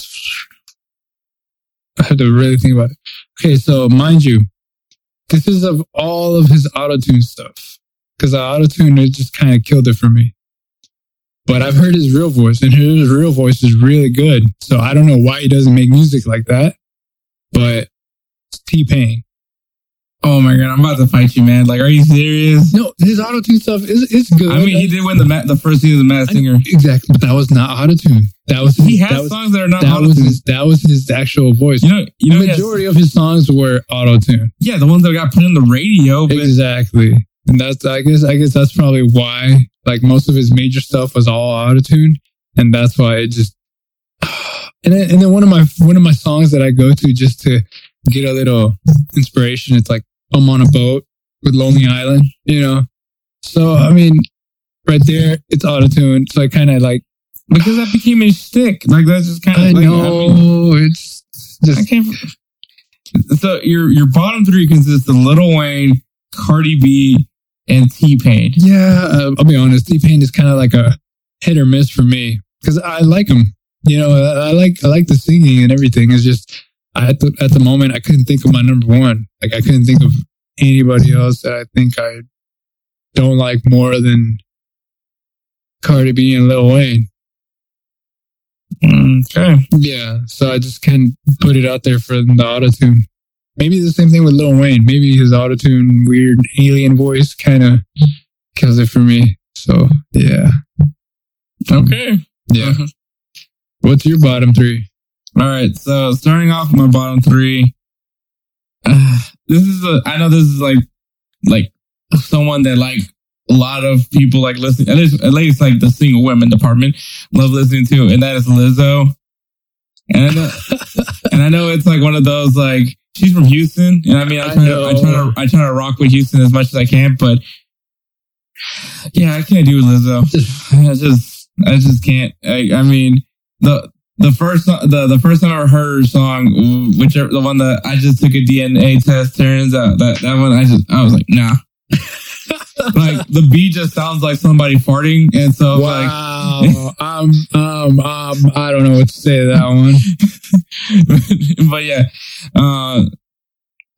I had to really think about it. Okay, so mind you, this is of all of his autotune stuff because the autotune it just kind of killed it for me. But I've heard his real voice, and his real voice is really good. So I don't know why he doesn't make music like that. But T Pain. oh my god, I'm about to fight you, man. Like, are you serious? No, his autotune stuff is is good. I mean, he did win the ma- the first season of the Masked Singer. exactly, but that was not autotune. That was He that has was, songs that are not that was auto-tuned. his that was his actual voice. You know, you know, the he has- majority of his songs were autotune. yeah, the ones that got put on the radio. But Exactly. And that's I guess I guess that's probably why like most of his major stuff was all autotune. And that's why it just [sighs] and then, and then one of my one of my songs that I go to just to get a little inspiration, it's like I'm on a boat with Lonely Island, you know. So I mean right there it's autotune. So I kinda like because that became a shtick. Like that's just kind of. I like, know mean, it's I just can't. So your your bottom three consists of Lil Wayne, Cardi B, and T Pain. Yeah, uh, I'll be honest. T Pain is kind of like a hit or miss for me because I like him. You know, I, I like I like the singing and everything. It's just I at the, at the moment I couldn't think of my number one. Like I couldn't think of anybody else that I think I don't like more than Cardi B and Lil Wayne. Okay. Yeah, so I just can't put it out there for the autotune. Maybe the same thing with Lil Wayne. Maybe his autotune weird alien voice kind of kills it for me. So yeah, Okay. yeah. What's your bottom three? All right. So starting off with my bottom three. Uh, this is a. I know this is like, like someone that like a lot of people like listening. At least, at least like the single women department love listening to, and that is Lizzo. And I know, [laughs] and I know it's like one of those like she's from Houston, and I mean I I try, to, I try to I try to rock with Houston as much as I can, but yeah, I can't do Lizzo. [laughs] I just I just can't. I, I mean the the first the the first time I heard her song, which the one that I just took a DNA test, turns out that that one I just I was like, nah. [laughs] like the B just sounds like somebody farting, and so wow. like, [laughs] um, um, um, I don't know what to say to that one. [laughs] but yeah, uh,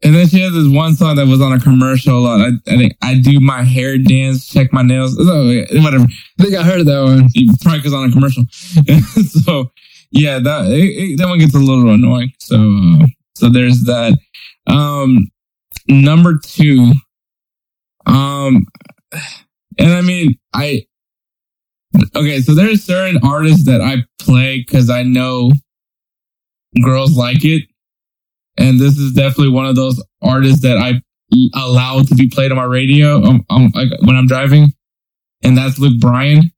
and then she has this one song that was on a commercial a lot. I, I think I do my hair dance, check my nails, whatever. I think I heard that one. Probably because on a commercial. [laughs] so yeah, that it, it, that one gets a little annoying. So uh, so there's that. Um, number two. Um, and I mean, I okay. So there's certain artists that I play because I know girls like it and this is definitely one of those artists that I allow to be played on my radio um, um, like when I'm driving, and that's Luke Bryan.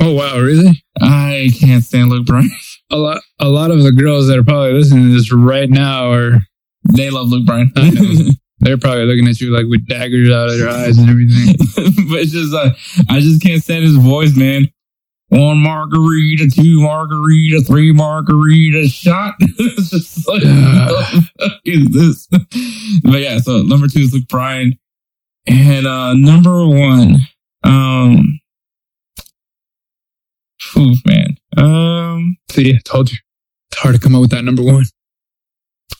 Oh wow, really? I can't stand Luke Bryan. [laughs] A lot, a lot of the girls that are probably listening to this right now are they love Luke Bryan. [laughs] They're probably looking at you like with daggers out of their eyes and everything. [laughs] but it's just like I just can't stand his voice, man one margarita, two margarita, three margarita shot. [laughs] it's just like, what is this? But yeah, so number two is Luke Bryan. And uh number one, um Oof, man. Um See, I told you. It's hard to come up with that number one.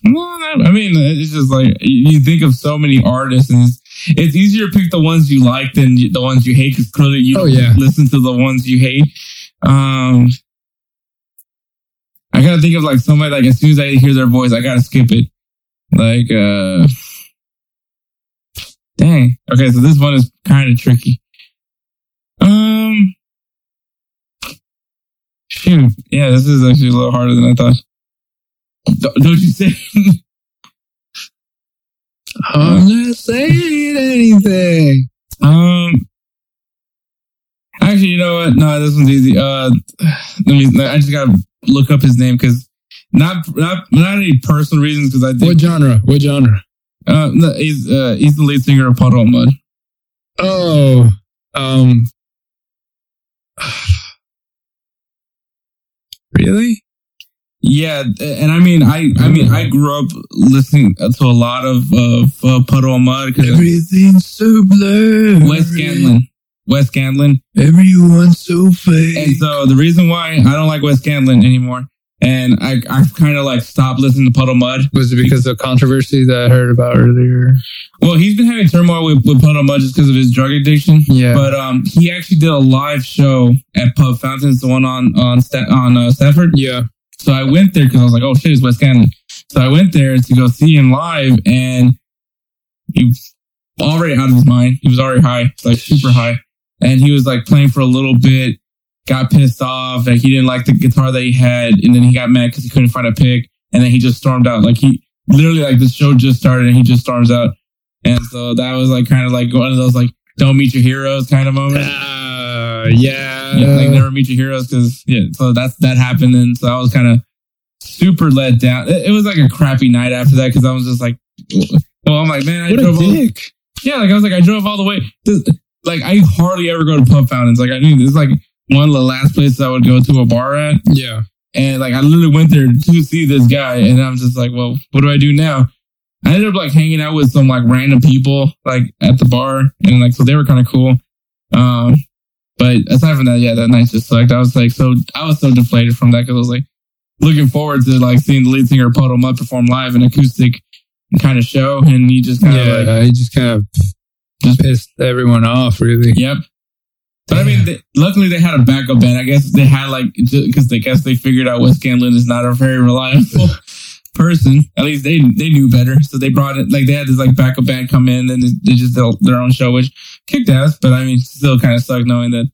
Well, I mean, it's just like you think of so many artists, and it's, it's easier to pick the ones you like than the ones you hate because clearly you oh, yeah. listen to the ones you hate. Um, I gotta think of like somebody like as soon as I hear their voice, I gotta skip it. Like, uh, dang. Okay, so this one is kind of tricky. Um, shoot, yeah, this is actually a little harder than I thought. Don't, don't you say? I'm not saying anything. Um, actually, you know what? No, this one's easy. Uh, let me. I just gotta look up his name because not not not any personal reasons. Because I think, what genre? What genre? Uh, no, he's uh he's the lead singer of Puddle of Mudd. Oh, um, [sighs] really? Yeah, and I mean, I I mean, I grew up listening to a lot of of uh, Puddle of Mudd. Everything's so blurred. Wes Scantlin, Wes Scantlin. Everyone's so fake. And so the reason why I don't like Wes Scantlin anymore, and I I've kind of like stopped listening to Puddle Mudd. Was it because of controversy that I heard about earlier? Well, he's been having turmoil with, with Puddle Mudd just because of his drug addiction. Yeah. But um, he actually did a live show at Pub Fountains, the one on on Sta- on uh, Stafford. Yeah. So I went there because I was like, oh shit, it's Wes Scantlin. So I went there to go see him live and he was already out of his mind. He was already high, like super high. And he was like playing for a little bit, got pissed off. Like he didn't like the guitar that he had. And then he got mad because he couldn't find a pick. And then he just stormed out. Like he literally like the show just started and he just storms out. And so that was like kind of like one of those like don't meet your heroes kind of moments. Uh, yeah. Yeah. Like never meet your heroes because yeah. So that's that happened, and so I was kind of super let down. It, it, was like a crappy night after that because I was just like, [sniffs] well, I'm like, man, I what drove. A dick. All, yeah, like I was like, I drove all the way. This, like I hardly ever go to pub fountains. Like I knew this is like one of the last places I would go to a bar at. Yeah. And like I literally went there to see this guy, and I'm just like, well, what do I do now? I ended up like hanging out with some like random people like at the bar, and like so they were kind of cool. Um, but aside from that, yeah, that night just sucked. I was like, so I was so deflated from that because I was like looking forward to like seeing the lead singer Puddle Mudd perform live an acoustic kind of show, and he just kind of yeah, like, he just kind of just pissed everyone off, really. Yep. But I mean, they, luckily they had a backup band. I guess they had like because they guess they figured out Wes Scantlin is not a very reliable person. At least they they knew better, so they brought it like they had this like backup band come in and they just did their own show, which kicked ass. But I mean, still kind of sucked knowing that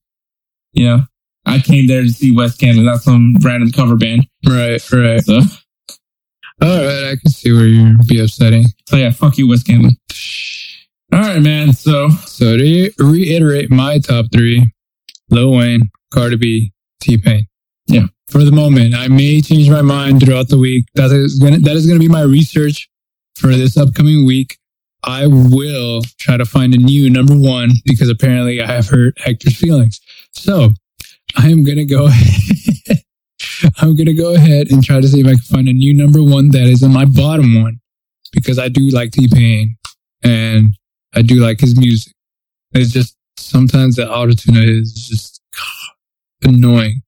you know I came there to see Wes Scantlin, not some random cover band. Right, right. So. All right, I can see where you'd be upsetting. So yeah, fuck you, Wes Scantlin. All right, man. So, so to reiterate my top three: Lil Wayne, Cardi B, T Pain. Yeah. For the moment, I may change my mind throughout the week. That is gonna that is gonna be my research for this upcoming week. I will try to find a new number one because apparently I have hurt Hector's feelings. So I am gonna go [laughs] ahead I'm gonna go ahead and try to see if I can find a new number one that is on my bottom one because I do like T Pain and I do like his music. It's just sometimes the autotune is just annoying,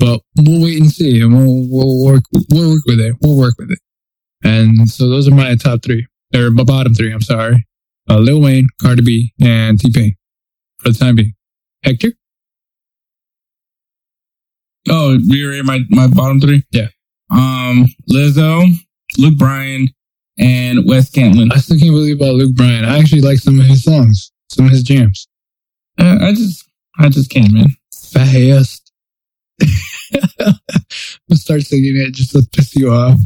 but we'll wait and see, and we'll we'll work we'll work with it. We'll work with it. And so those are my top three or my bottom three. I'm sorry, uh, Lil Wayne, Cardi B, and T Pain for the time being. Hector. Oh, you're my my bottom three. Yeah. Um, Lizzo, Luke Bryan, and Wes Scantlin. I still can't believe about Luke Bryan. I actually like some of his songs, some of his jams. Uh, I just, I just can't, man. Fast. Start singing it just to piss you off.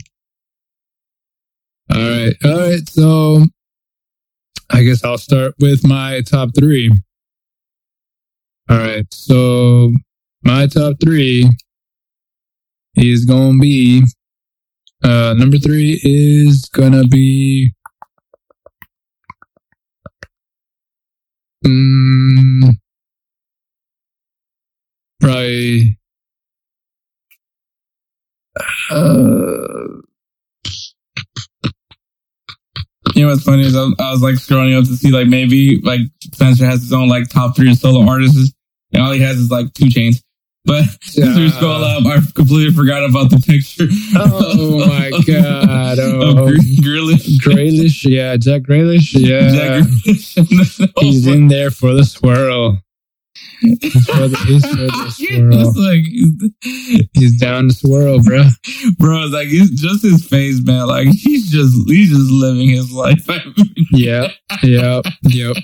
All right. All right. So I guess I'll start with my top three. All right. So my top three is going to be uh, number three is gonna be. Mm, probably. Uh, You know what's funny is I, I was like scrolling up to see like maybe like Spencer has his own like top three solo artists, and all he has is like two chains. But Yeah. [laughs] as we scroll up, I completely forgot about the picture. Oh [laughs] my God. Oh. Gr- Grealish. Graylish, yeah, Jack Grealish, yeah. Jack Grealish. [laughs] He's in there for the swirl. He's he's for the [laughs] swirl. It's like, He's down to swirl, bro. bro, it's like it's just his face, man. Like he's just he's just living his life. [laughs] Yep, yep, yep.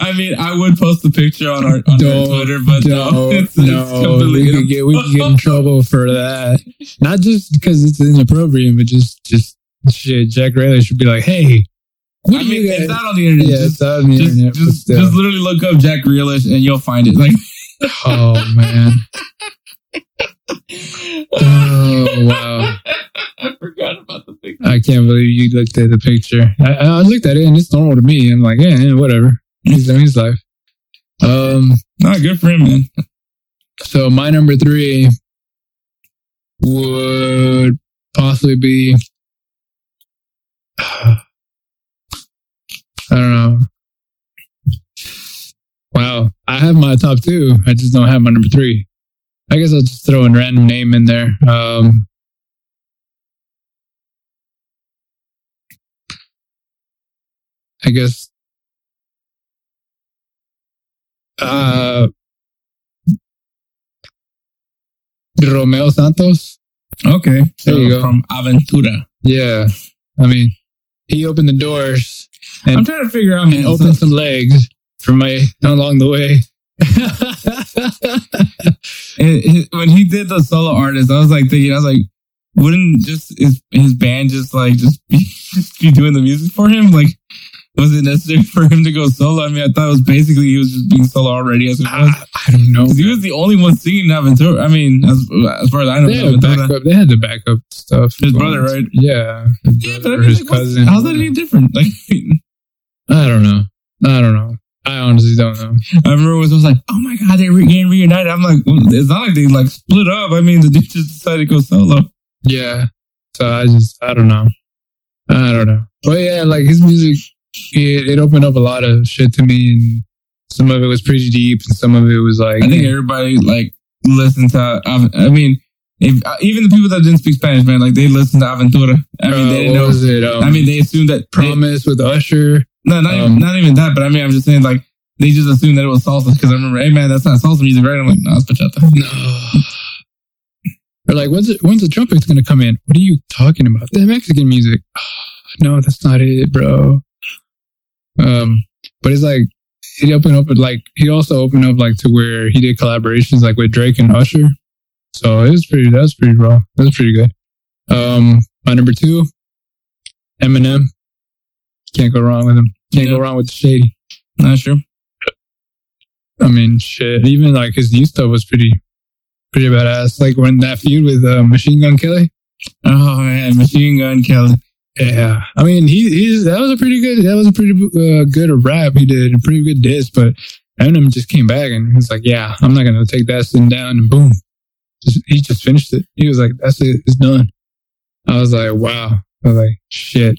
I mean, I would post the picture on our on our Twitter, but no, no, [laughs] it's, it's no, completely we could get we could get in trouble for that. Not just because it's inappropriate, but just just shit. Jack Rayleigh should be like, hey, I do mean, you it's not on the internet. Yeah, just, it's on the just, internet. just, just literally look up Jack Grealish and you'll find it. Like, oh man, oh wow. [laughs] I forgot about the picture. I can't believe you looked at the picture. I, I looked at it and it's normal to me. I'm like, yeah, yeah whatever. He's doing his life. Um, Not good for him, man. so my number three would possibly be, [sighs] I don't know. Wow. I have my top two. I just don't have my number three. I guess I'll just throw a random name in there. Um, I guess uh Romeo Santos. Okay. So you go. from Aventura. Yeah. I mean, he opened the doors I'm trying to figure out, and opened some legs for my along the way. [laughs] When he did the solo artist, I was like thinking, I was like, wouldn't just his his band just like just be [laughs] just be doing the music for him? Like, was it necessary for him to go solo? I mean, I thought it was basically he was just being solo already as it was. I, I don't know. he was the only one singing Aventura. I mean, as, as far as I know, They had, backup, they had the backup stuff. His brother, right? Yeah. His Yeah, brother but I mean, his like, cousin. how's that any different? Like, [laughs] I don't know. I don't know. I honestly don't know. I remember it was, I was like, oh my god, they're getting reunited. I'm like, well, it's not like they like split up. I mean, the dude just decided to go solo. Yeah. So I just, I don't know. I don't know. But yeah, like his music, it, it opened up a lot of shit to me, and some of it was pretty deep, and some of it was like, I think everybody like listened to. Av- I mean, if, uh, even the people that didn't speak Spanish, man, like they listened to Aventura. I mean, uh, they didn't know. it? Um, I mean, they assumed that. They, Promise with Usher. No, not um, even not even that. But I mean, I'm just saying like they just assumed that it was salsa because I remember, hey man, that's not salsa music, right? I'm like, no, it's bachata. No. They're like, when's it, when's the trumpet's gonna come in? What are you talking about? The Mexican music. [sighs] no, that's not it, bro. Um, but it's like he opened up like he also opened up like to where he did collaborations like with Drake and Usher. So it was pretty. That was pretty raw. That was pretty good. Um, my number two, Eminem. Can't go wrong with him. Can't Yeah. go wrong with the shady. Not sure. I mean, shit. Even like his new stuff was pretty, pretty badass. Like when that feud with uh, Machine Gun Kelly. Oh man, Machine Gun Kelly. Yeah, I mean, he he's that was a pretty good. That was a pretty uh, good rap. He did a pretty good diss, but Eminem just came back and he's like, "Yeah, I'm not gonna take that sitting down." And boom, just, he just finished it. He was like, that's it. It's done. I was like, wow. I was like, shit.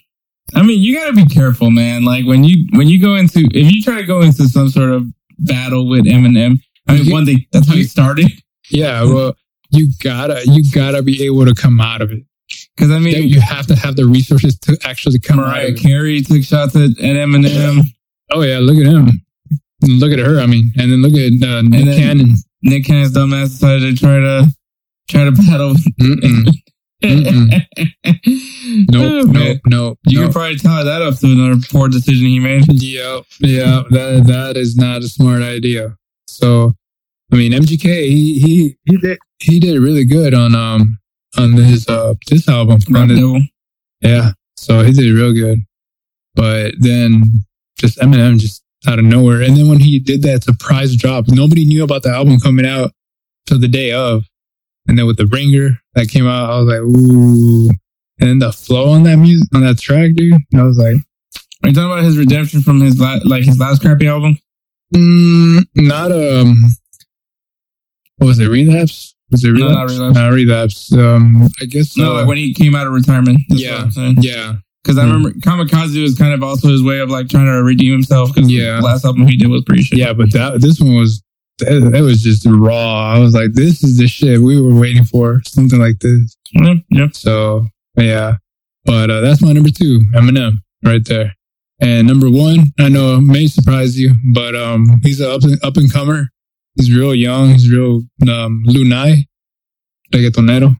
I mean, you gotta be careful, man. Like when you when you go into if you try to go into some sort of battle with Eminem. I mean, You- one thing that's how he started. Yeah. Well, you gotta, you gotta be able to come out of it. Because I mean, You have to have the resources to actually come out Mariah. Carey took shots at, at Eminem. Oh yeah. Look at him. Look at her. I mean, and then look at uh, Nick Cannon. Nick Cannon's dumbass decided to try to try to battle. Nope. Oh. Nope. Nope. You nope. could probably tie that up to another poor decision he made. [laughs] Yeah, yeah, that that is not a smart idea. So, I mean, MGK he he he did he did really good on um on his uh this album. His- yeah, so he did real good. But then just Eminem just out of nowhere, and then when he did that surprise drop, nobody knew about the album coming out till the day of, and then with the ringer that came out, I was like, ooh. And then the flow on that music on that track, dude, I was like. Are you talking about his redemption from his la- like his last crappy album? Mm, not um. What was it? Relapse? Was it No, relapse? not Relapse. Not relapse. Um, I guess. No, uh, like when he came out of retirement. That's Yeah. what I'm yeah, Because I Hmm. remember Kamikaze was kind of also his way of like trying to redeem himself. Because Yeah. the last album he did was pretty shit. yeah, but that this one was that, that was just raw. I was like, this is the shit we were waiting for, something like this. yeah, yeah. So yeah, but uh, that's my number two, Eminem, right there. And number one, I know it may surprise you, but um, he's an up and, up and comer. He's real young. He's real um, Lunay, reggaetonero.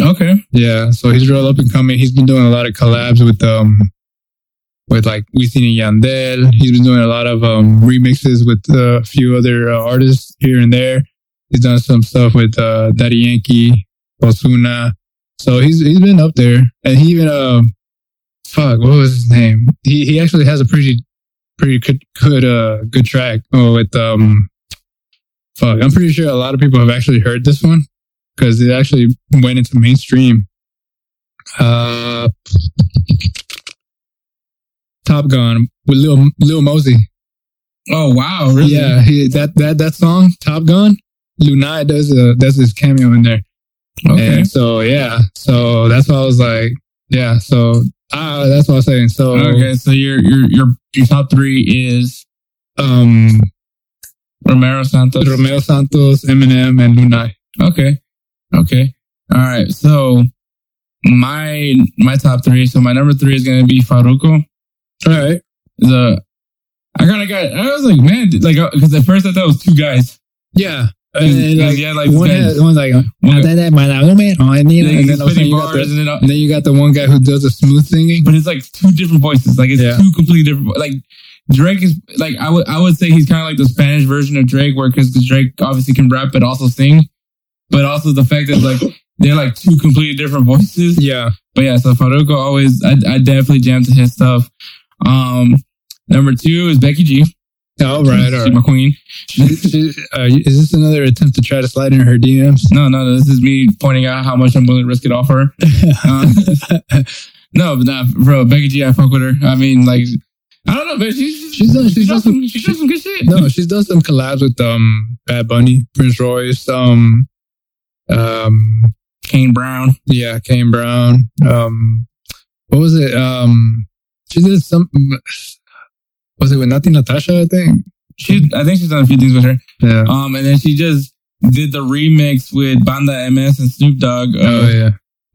Okay. Yeah, so he's real up and coming. He's been doing a lot of collabs with um with like Wisin and Yandel. He's been doing a lot of um remixes with uh, a few other uh, artists here and there. He's done some stuff with uh, Daddy Yankee, Ozuna. So he's he's been up there, and he even um fuck what was his name? He he actually has a pretty pretty good good uh good track oh, with um fuck. I'm pretty sure a lot of people have actually heard this one because it actually went into mainstream. Uh, Top Gun with Lil Lil Mosey. Oh wow, really? Yeah, he, that that that song Top Gun. Lunay does a does his cameo in there. Okay. And so yeah, so that's why I was like, yeah, so uh, that's what I was saying. So Okay. So your your your your top three is um, Romero Santos. Romeo Santos, Eminem, and Lunay. Okay. Okay. All right. So my my top three. So my number three is gonna be Farruko. All right. The I kind of got. I was like, man, like because at first I thought it was two guys. Yeah. And like, he like, one, that- had, one's like, "Ah, One- that, that, man, no, man. Oh, and then, and then all of a sudden spitting you got bars the, and then, and then you got the one guy who does the smooth singing. but it's like two different voices. Like it's Yeah. two completely different. Like Drake is like I would I would say he's kind of like the Spanish version of Drake, where because Drake obviously can rap but also sing, but also the fact that like they're like two completely different voices. Yeah. But yeah, so Farruko always I, I definitely jam to his stuff. Um, number two is Becky G. All right. All She's my queen. Uh, is this another attempt to try to slide in her DMs? No, no, no, this is me pointing out how much I'm willing to risk it off her. Uh, [laughs] [laughs] no, but nah, bro, Becky G, I fuck with her. I mean, like, I don't know, but she's She's done- she's does done some, she does some good shit. no, she's done some collabs with um Bad Bunny, Prince Royce, um, um, Kane Brown. yeah, Kane Brown. Um, what was it? Um, she did some. Was it with Natti Natasha? I think. She, I think she's done a few things with her. Yeah. Um, and then she just did the remix with Banda MS and Snoop Dogg. Uh, oh yeah.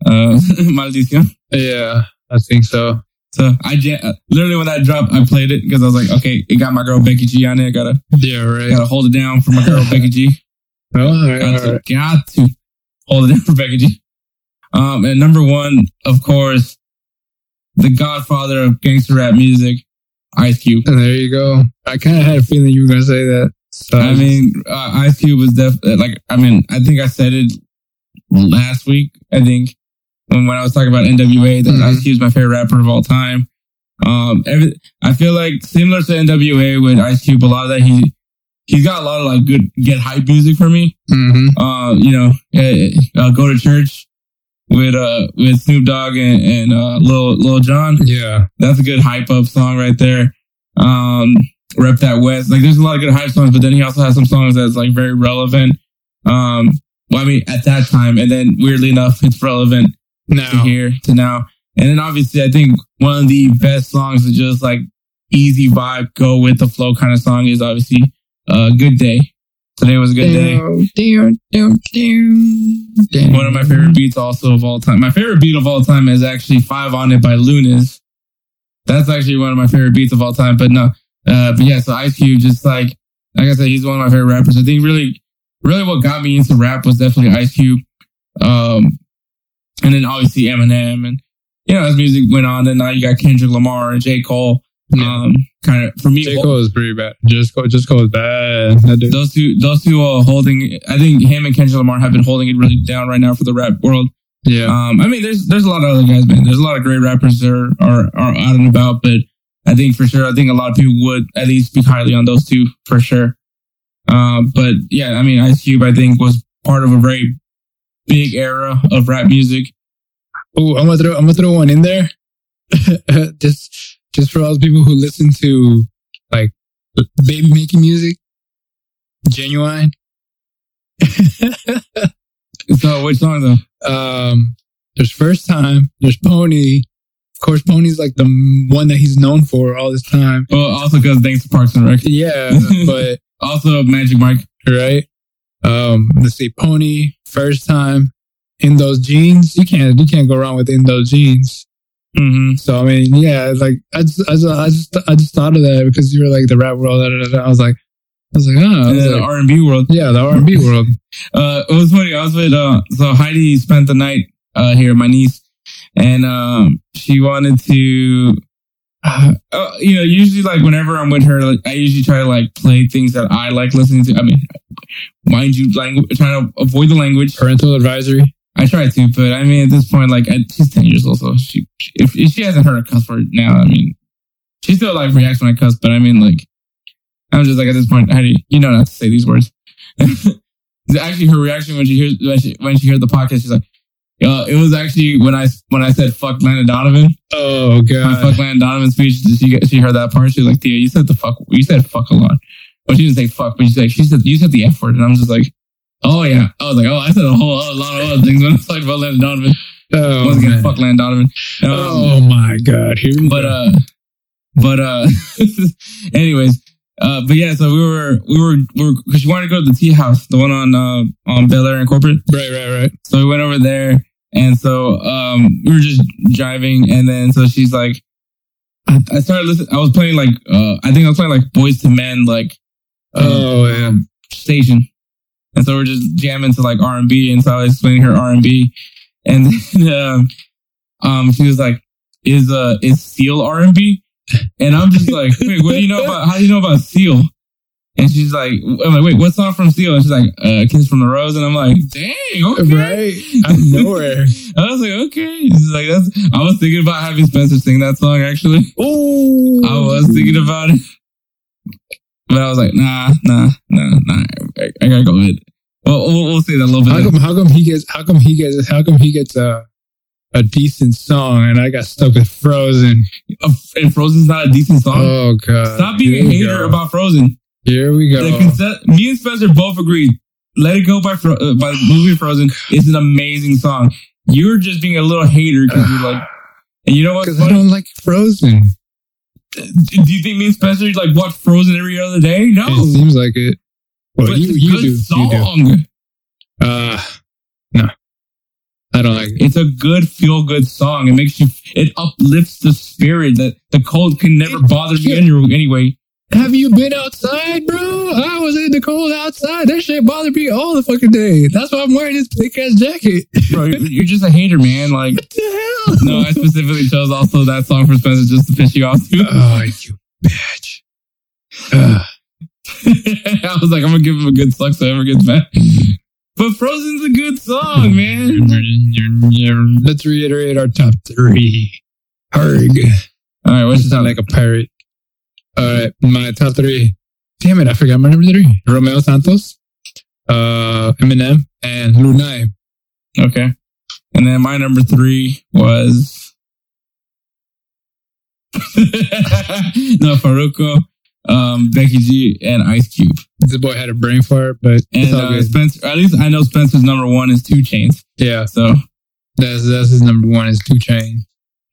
uh, [laughs] Maldición. Yeah, I think so. So I jam- uh, literally when that dropped, I played it because I was like, okay, it got my girl Becky G on it. I gotta Yeah, right. gotta hold it down for my girl Becky G. Oh, [laughs] all right, Got all to, right. got to hold it down for Becky G. Um, and number one, of course, the godfather of gangster rap music, Ice Cube. And there you go. I kind of had a feeling you were gonna say that. So I mean, uh, Ice Cube was def like, I mean, I think I said it last week. I think when, when I was talking about NWA, that Mhm. Ice Cube's my favorite rapper of all time. Um, every, I feel like similar to NWA with Ice Cube, a lot of that he he's got a lot of like good get hype music for me. hmm Uh, you know, uh, uh, go to church with uh with Snoop Dogg and, and uh Lil Lil Jon. yeah, That's a good hype up song right there. Um, Rep That West. Like there's a lot of good hype songs, but then he also has some songs that's like very relevant. Um, well, I mean, at that time, and then weirdly enough, it's relevant to Now, here to now. And then obviously, I think one of the best songs to just like easy vibe, go with the flow kind of song is obviously uh, "Good Day." Today was a good day. One of my favorite beats also of all time. My favorite beat of all time is actually Five on It by Luniz. That's actually one of my favorite beats of all time. But no, uh, but yeah, so Ice Cube, just like, like I said, he's one of my favorite rappers. I think really, really what got me into rap was definitely Ice Cube. Um, and then obviously Eminem and, you know, as music went on, then now you got Kendrick Lamar and J. Cole. Um, kind of, for me, J. Cole is pretty bad. Just Cole, just Cole is bad. Those two, those two are holding, I think him and Kendrick Lamar have been holding it really down right now for the rap world. Yeah. Um, I mean, there's there's a lot of other guys, man. There's a lot of great rappers that are, are are out and about, but I think for sure, I think a lot of people would at least speak highly on those two for sure. Um, but yeah, I mean, Ice Cube, I think, was part of a very big era of rap music. Oh, I'm gonna throw I'm gonna throw one in there. [laughs] just just for all the people who listen to like baby making music. Ginuwine. [laughs] So, which song though? um there's first time, there's Pony. Of course, Pony's like the one that he's known for all this time. Well, also because thanks to Parks and Rec. Yeah, [laughs] but Also, Magic Mike. right? Um, let's see, Pony, first time in those jeans. You can't you can't go wrong with in those jeans. Mm-hmm. So I mean, yeah, like I just, I just, I just, I just thought of that because you were like the rap world. Da, da, da, da. I was like, I was like, oh, was the R and B world. yeah, the R and B [laughs] world. Uh, it was funny. I was with uh, so Heidi spent the night uh here, my niece, and um, she wanted to. Uh, uh, you know, usually like whenever I'm with her, like I usually try to like play things that I like listening to. I mean, mind you, language, trying to avoid the language. Parental advisory. I try to, but I mean, at this point, like I, she's ten years old, so she if, if she hasn't heard a cuss word now, I mean, she still like reacts when I cuss, but I mean, like, I'm just like at this point, Heidi, you know not to say these words. It's [laughs] actually, her reaction when she hears when she when she heard the podcast, she's like, uh, it was actually when I when I said fuck Landon Donovan, Oh my god. fuck Landon Donovan speech. She she heard that part. She's like, Tia, you said the fuck, you said fuck a lot. But she didn't say fuck, but she's like, she said you said the f word, and I'm just like. Oh yeah, I was like, oh, I said a whole a lot of other things [laughs] when I was talking about Landon Donovan. Oh, Once again, man. fuck Landon Donovan. Um, oh my god. Here but uh, but uh, [laughs] anyways, uh, but yeah, so we were we were we were because she wanted to go to the tea house, the one on uh on Bel Air and Corporate. right, right, right. So we went over there, and so um we were just driving, and then so she's like, I, I started listening. I was playing like uh I think I was playing like Boyz II Men like uh, Oh yeah. station. And so we're just jamming to like R and B, and so I was explaining her R and B, and then um, um, she was like, "Is uh is Seal R and B?" And I'm just like, "Wait, what do you know [laughs] about? How do you know about Seal?" And she's like, "I'm like, wait, what song from Seal?" And she's like, uh, "Kiss from the Rose," and I'm like, "Dang, okay." Right. Out of nowhere. [laughs] I was like, "Okay." She's like, "That's." I was thinking about having Spencer sing that song actually. Oh. I was thinking about it. But I was like, nah, nah, nah, nah. I, I gotta go with it. Well, we'll, we'll see that a little bit. How come? How come he gets? How come he gets? How come he gets a a decent song and I got stuck with Frozen? And Frozen's not a decent song. Oh god! Stop being a hater go. about Frozen. Here we go. Concept, me and Spencer both agreed. Let It Go by Fro- uh, by the movie Frozen is an amazing song. You're just being a little hater because you're like, and you know what? Because [sighs] I don't like Frozen. Do you think me and Spencer like watch Frozen every other day? No, It seems like it. Well, but you, it's a you good do. You do. song. Uh, no, I don't like it. It's a good feel good song. It makes you, it uplifts the spirit that the cold can never bother me any- anyway. Have you been outside, bro? I was in the cold outside. That shit bothered me all the fucking day. That's why I'm wearing this thick ass jacket. Bro, you're just a hater, man. Like, what the hell? no, I specifically chose also that song for Spencer just to piss you off too. Oh, you bitch. [laughs] I was like, I'm gonna give him a good suck so he ever gets back. But Frozen's a good song, man. Let's reiterate our top three. Harg. All right, what's your Sound top? like a pirate. All right, my top three. Damn it, I forgot my number three. Romeo Santos, uh, Eminem, and Lunay. Okay. And then my number three was [laughs] no Farruko. um, Becky G, and Ice Cube. The boy had a brain fart, but And uh. Spencer, at least I know Spencer's number one is Two Chainz. yeah, So, that's that's his number one is Two Chain.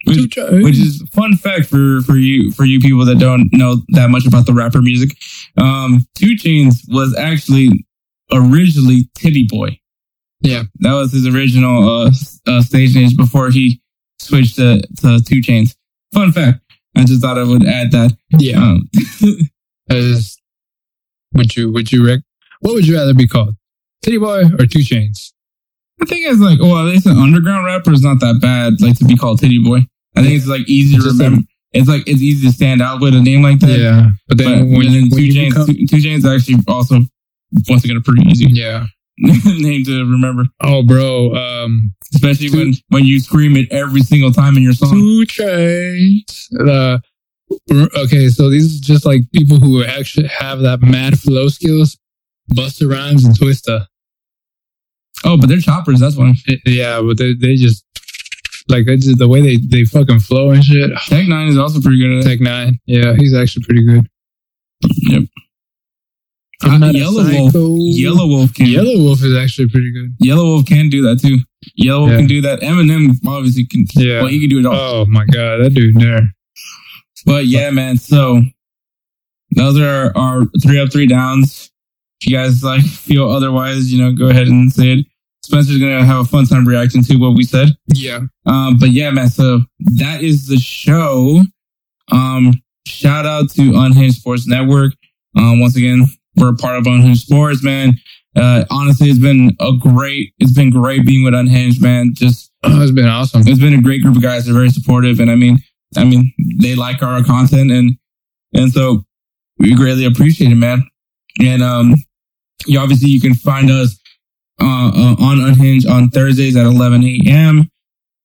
Which, which is fun fact for for you for you people that don't know that much about the rapper music. Um, Two Chainz was actually originally Titty Boy. Yeah. that was his original uh, uh stage name before he switched to to Two Chainz. Fun fact. I just thought I would add that. yeah. Um, [laughs] As would you would you rec- what would you rather be called? Titty Boy or Two Chainz? I think it's like, well, it's an underground rapper. It's not that bad, like to be called Titty Boy. I think it's like easy to Just remember. It's like it's easy to stand out with a name like that. Yeah, but But then when, and then when Two Chainz, become- two, two Chainz actually also once again a pretty easy yeah. [laughs] name to remember, Oh, bro. Um, especially Two- when when you scream it every single time in your song. Two Chainz. Uh, okay, so these are just like people who actually have that mad flow skills. Busta Rhymes and Twista. Oh, but they're choppers. That's why. Yeah, but they they just like just the way they they fucking flow and shit. Tech Nine is also pretty good at it. Tech Nine, yeah, he's actually pretty good. Yep. Uh, Yelawolf. Yellow Wolf can. Yellow, Yelawolf is actually pretty good. Yelawolf can do that too. Yelawolf Yeah. can do that. Eminem obviously can. Yeah. Well, he can do it all. Oh my god, that dude there. But yeah, man. So those are our three up, three downs. If you guys like feel otherwise, you know, go ahead and say it. Spencer's gonna have a fun time reacting to what we said. Yeah, Um, but yeah, man. So that is the show. Um, shout out to Unhinged Sports Network. Um, once again, we're a part of Unhinged Sports, man. Uh, honestly, it's been a great, it's been great being with Unhinged, man. Just oh, [clears throat] it's been awesome. it's been a great group of guys. They're very supportive, and I mean, I mean, they like our content, and and so we greatly appreciate it, man. And um, you obviously you can find us uh, uh on Unhinged on Thursdays at 11 a.m.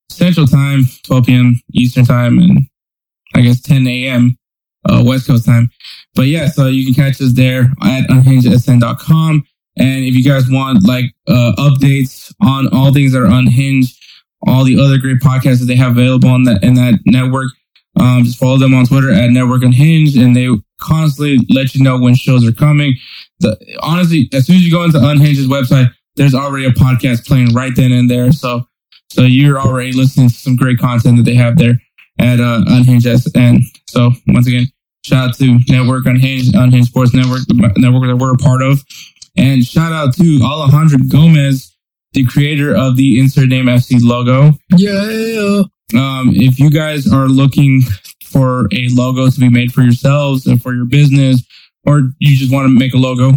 Central Time, 12 p.m. Eastern Time, and I guess 10 a.m. Uh, West Coast time. But yeah, so you can catch us there at unhingedsn.com. And if you guys want like uh, updates on all things that are unhinged, all the other great podcasts that they have available on that in that network, um, just follow them on Twitter at Network Unhinged, and they constantly let you know when shows are coming. The, honestly, as soon as you go into Unhinged's website, there's already a podcast playing right then and there. So, so you're already listening to some great content that they have there at uh, Unhinged. And so, once again, shout out to Network Unhinged, Unhinged Sports Network, the network that we're a part of. And shout out to Alejandro Gomez, the creator of the Insert Name FC logo. Yeah, Um, if you guys are looking for a logo to be made for yourselves and for your business, or you just want to make a logo,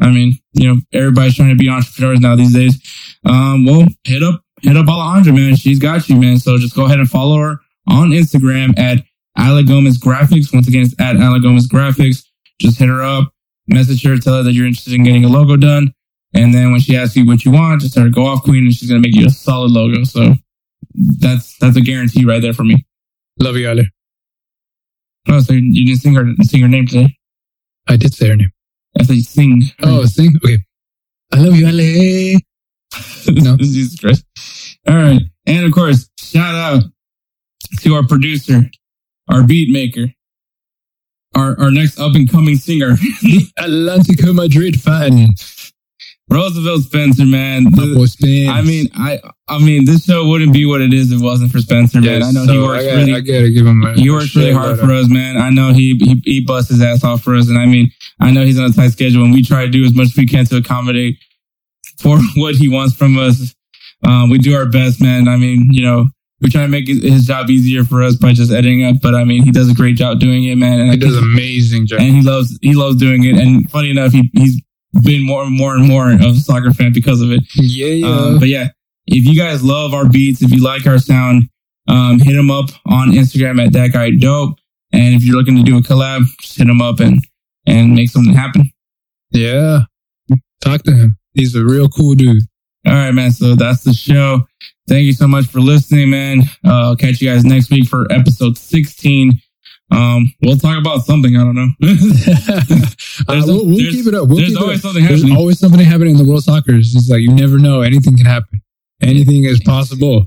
I mean, you know, everybody's trying to be entrepreneurs now these days. Um, well, hit up, hit up Alejandra, man. She's got you, man. So just go ahead and follow her on Instagram at Ale Gomez Graphics. Once again, it's at Ale Gomez Graphics. Just hit her up, message her, tell her that you're interested in getting a logo done. And then when she asks you what you want, just tell her go off queen and she's going to make you a solid logo. So that's, that's a guarantee right there for me. love you, Ale. Oh, so you didn't sing her, sing her name today? I did say her name. I said sing. Oh, sing. Okay, I love you, Ale. [laughs] No. Jesus Christ. All right. And of course, shout out to our producer, our beat maker, our, our next up and coming singer, [laughs] Atletico Madrid fan. Roosevelt Spencer, man. The-. I mean, I, I mean, this show wouldn't be what it is if it wasn't for Spencer, man. I know he works I gotta, really, I gotta give him. A, he works really hard for us, man. I know he, he, he busts his ass off for us. And I mean, I know he's on a tight schedule and we try to do as much as we can to accommodate for [laughs] what he wants from us. Um, we do our best, man. I mean, you know, we try to make his- job easier for us by just editing up, but I mean, he does a great job doing it, man. And I He does think- amazing job. and he loves, he loves doing it. And funny enough, he, he's been more and more and more of a soccer fan because of it. Yeah, yeah. Um, but yeah, if you guys love our beats, if you like our sound, um, hit them up on Instagram at that guy dope. And if you're looking to do a collab, just hit him up and, and make something happen. yeah. Talk to him. He's a real cool dude. All right, man. So that's the show. Thank you so much for listening, man. Uh, I'll catch you guys next week for episode 16. Um, we'll talk about something. I don't know. [laughs] [laughs] Uh, There's- we'll we'll there's- keep it up. We'll there's keep it always up. something There's happening. always something happening in the world of soccer. It's just like you never know. Anything can happen. Anything is possible.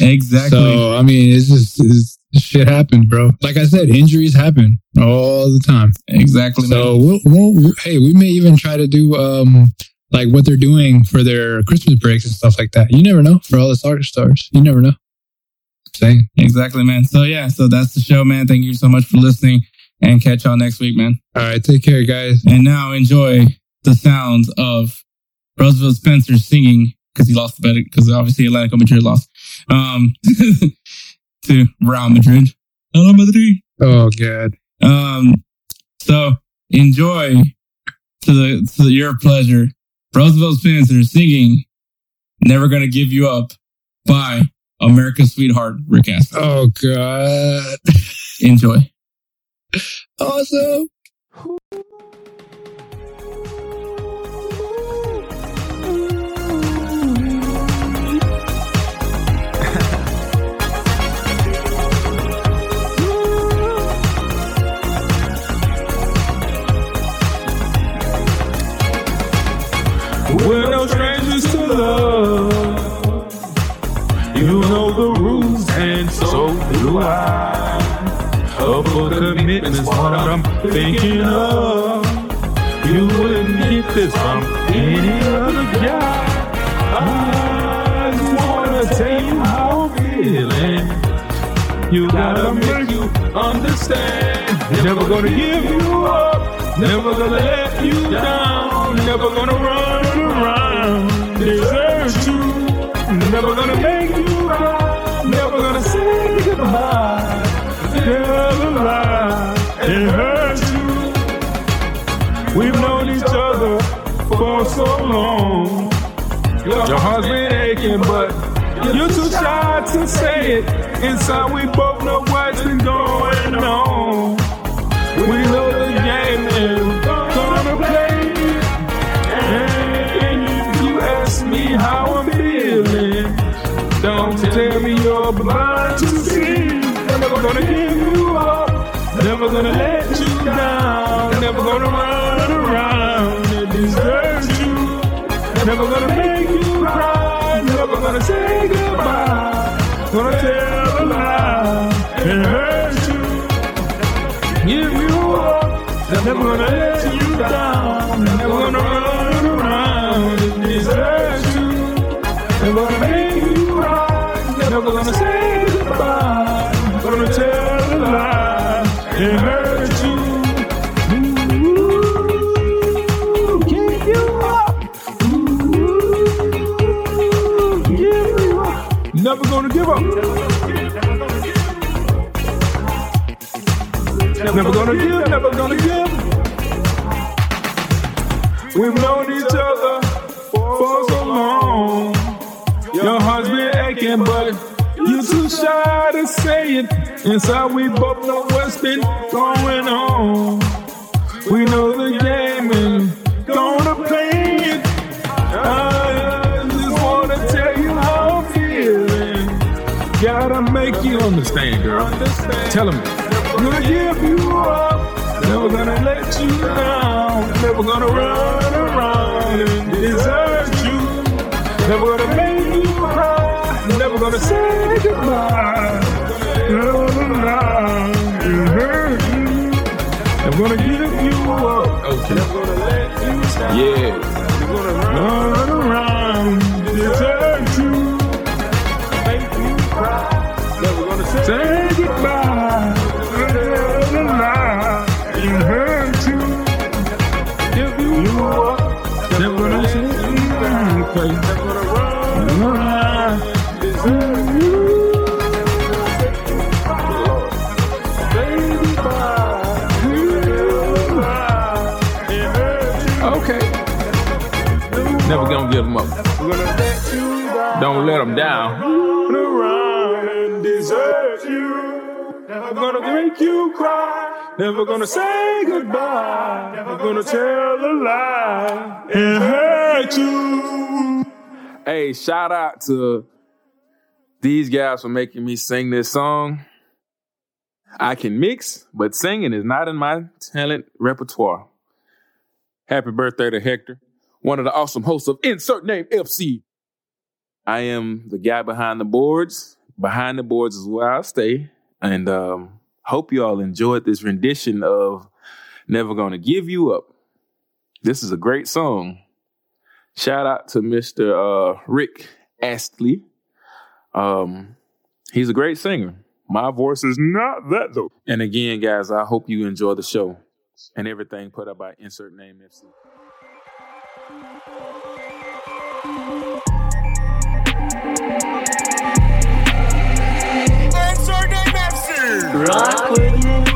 Exactly. So I mean, it's just it's, shit happens, bro. Like I said, injuries happen all the time. exactly. So we'll, we'll, hey, we may even try to do um like what they're doing for their Christmas breaks and stuff like that. You never know for all the soccer stars. You never know. Exactly, man. So yeah, so that's the show, man. Thank you so much for listening and catch y'all next week, man. all right, take care, guys. And now enjoy the sounds of Roosevelt Spencer singing because he lost the bet because obviously Atletico Madrid lost um, [laughs] to Real Madrid. Real Madrid. Oh god. Um, so enjoy to the to your pleasure. Roosevelt Spencer singing "Never Gonna Give You Up" by America's Sweetheart Rick Astley. Oh god. [laughs] Enjoy. Awesome. We're no strangers to love. And so do I. Up for commitment's what I'm thinking of. You wouldn't get this from any other guy. I just wanna tell you how I'm feeling. You gotta make you understand. Never gonna give you up. Never gonna let you down. Never gonna run around. Desert you. Never gonna make you say goodbye. Tell a lie. It hurts you. We've known each other for so long. Your heart's been aching, but you're too shy to say it. Inside, we both know what's been going on. We know the game and gonna play. And you ask me how I'm feeling. Don't tell me you're blind to gonna give you up. Never gonna let you down. Never gonna run around and desert you. Never gonna make you cry. Never gonna say goodbye. Gonna tell a lie and hurt you. Give you up. Never gonna let you down. Never gonna run around and desert you. Never gonna make you cry. Never gonna say Never gonna give, never gonna give. We've known each other for so long. Your heart's been aching, but you're too shy to say it. Inside, we both know what's been going on. We know the game and gonna play it. I just wanna tell you how I'm feeling. Gotta make you understand, girl. Tell him. Gonna give you up. Never gonna let you down. Never gonna run around and desert you. Never gonna make you cry. Never gonna say goodbye. Never gonna lie and hurt you. Never gonna give you up. Okay. Never gonna let you down. Yeah. Never gonna run around and desert you. Make you cry. Never gonna say goodbye. Okay. Okay. Never gonna give them up. Don't let them down. Never gonna make you cry. Never gonna say goodbye. Never gonna tell a lie and hurt you. Hey, shout out to these guys for making me sing this song. I can mix, but singing is not in my talent repertoire. Happy birthday to Hector, one of the awesome hosts of Insert Name FC. I am the guy behind the boards. Behind the boards is where I stay. And um, hope you all enjoyed this rendition of Never Gonna Give You Up. This is a great song. Shout out to Mr. Uh, Rick Astley. Um, he's a great singer. My voice is not that though. And again, guys, I hope you enjoy the show and everything put up by Insert Name FC. Rock with you.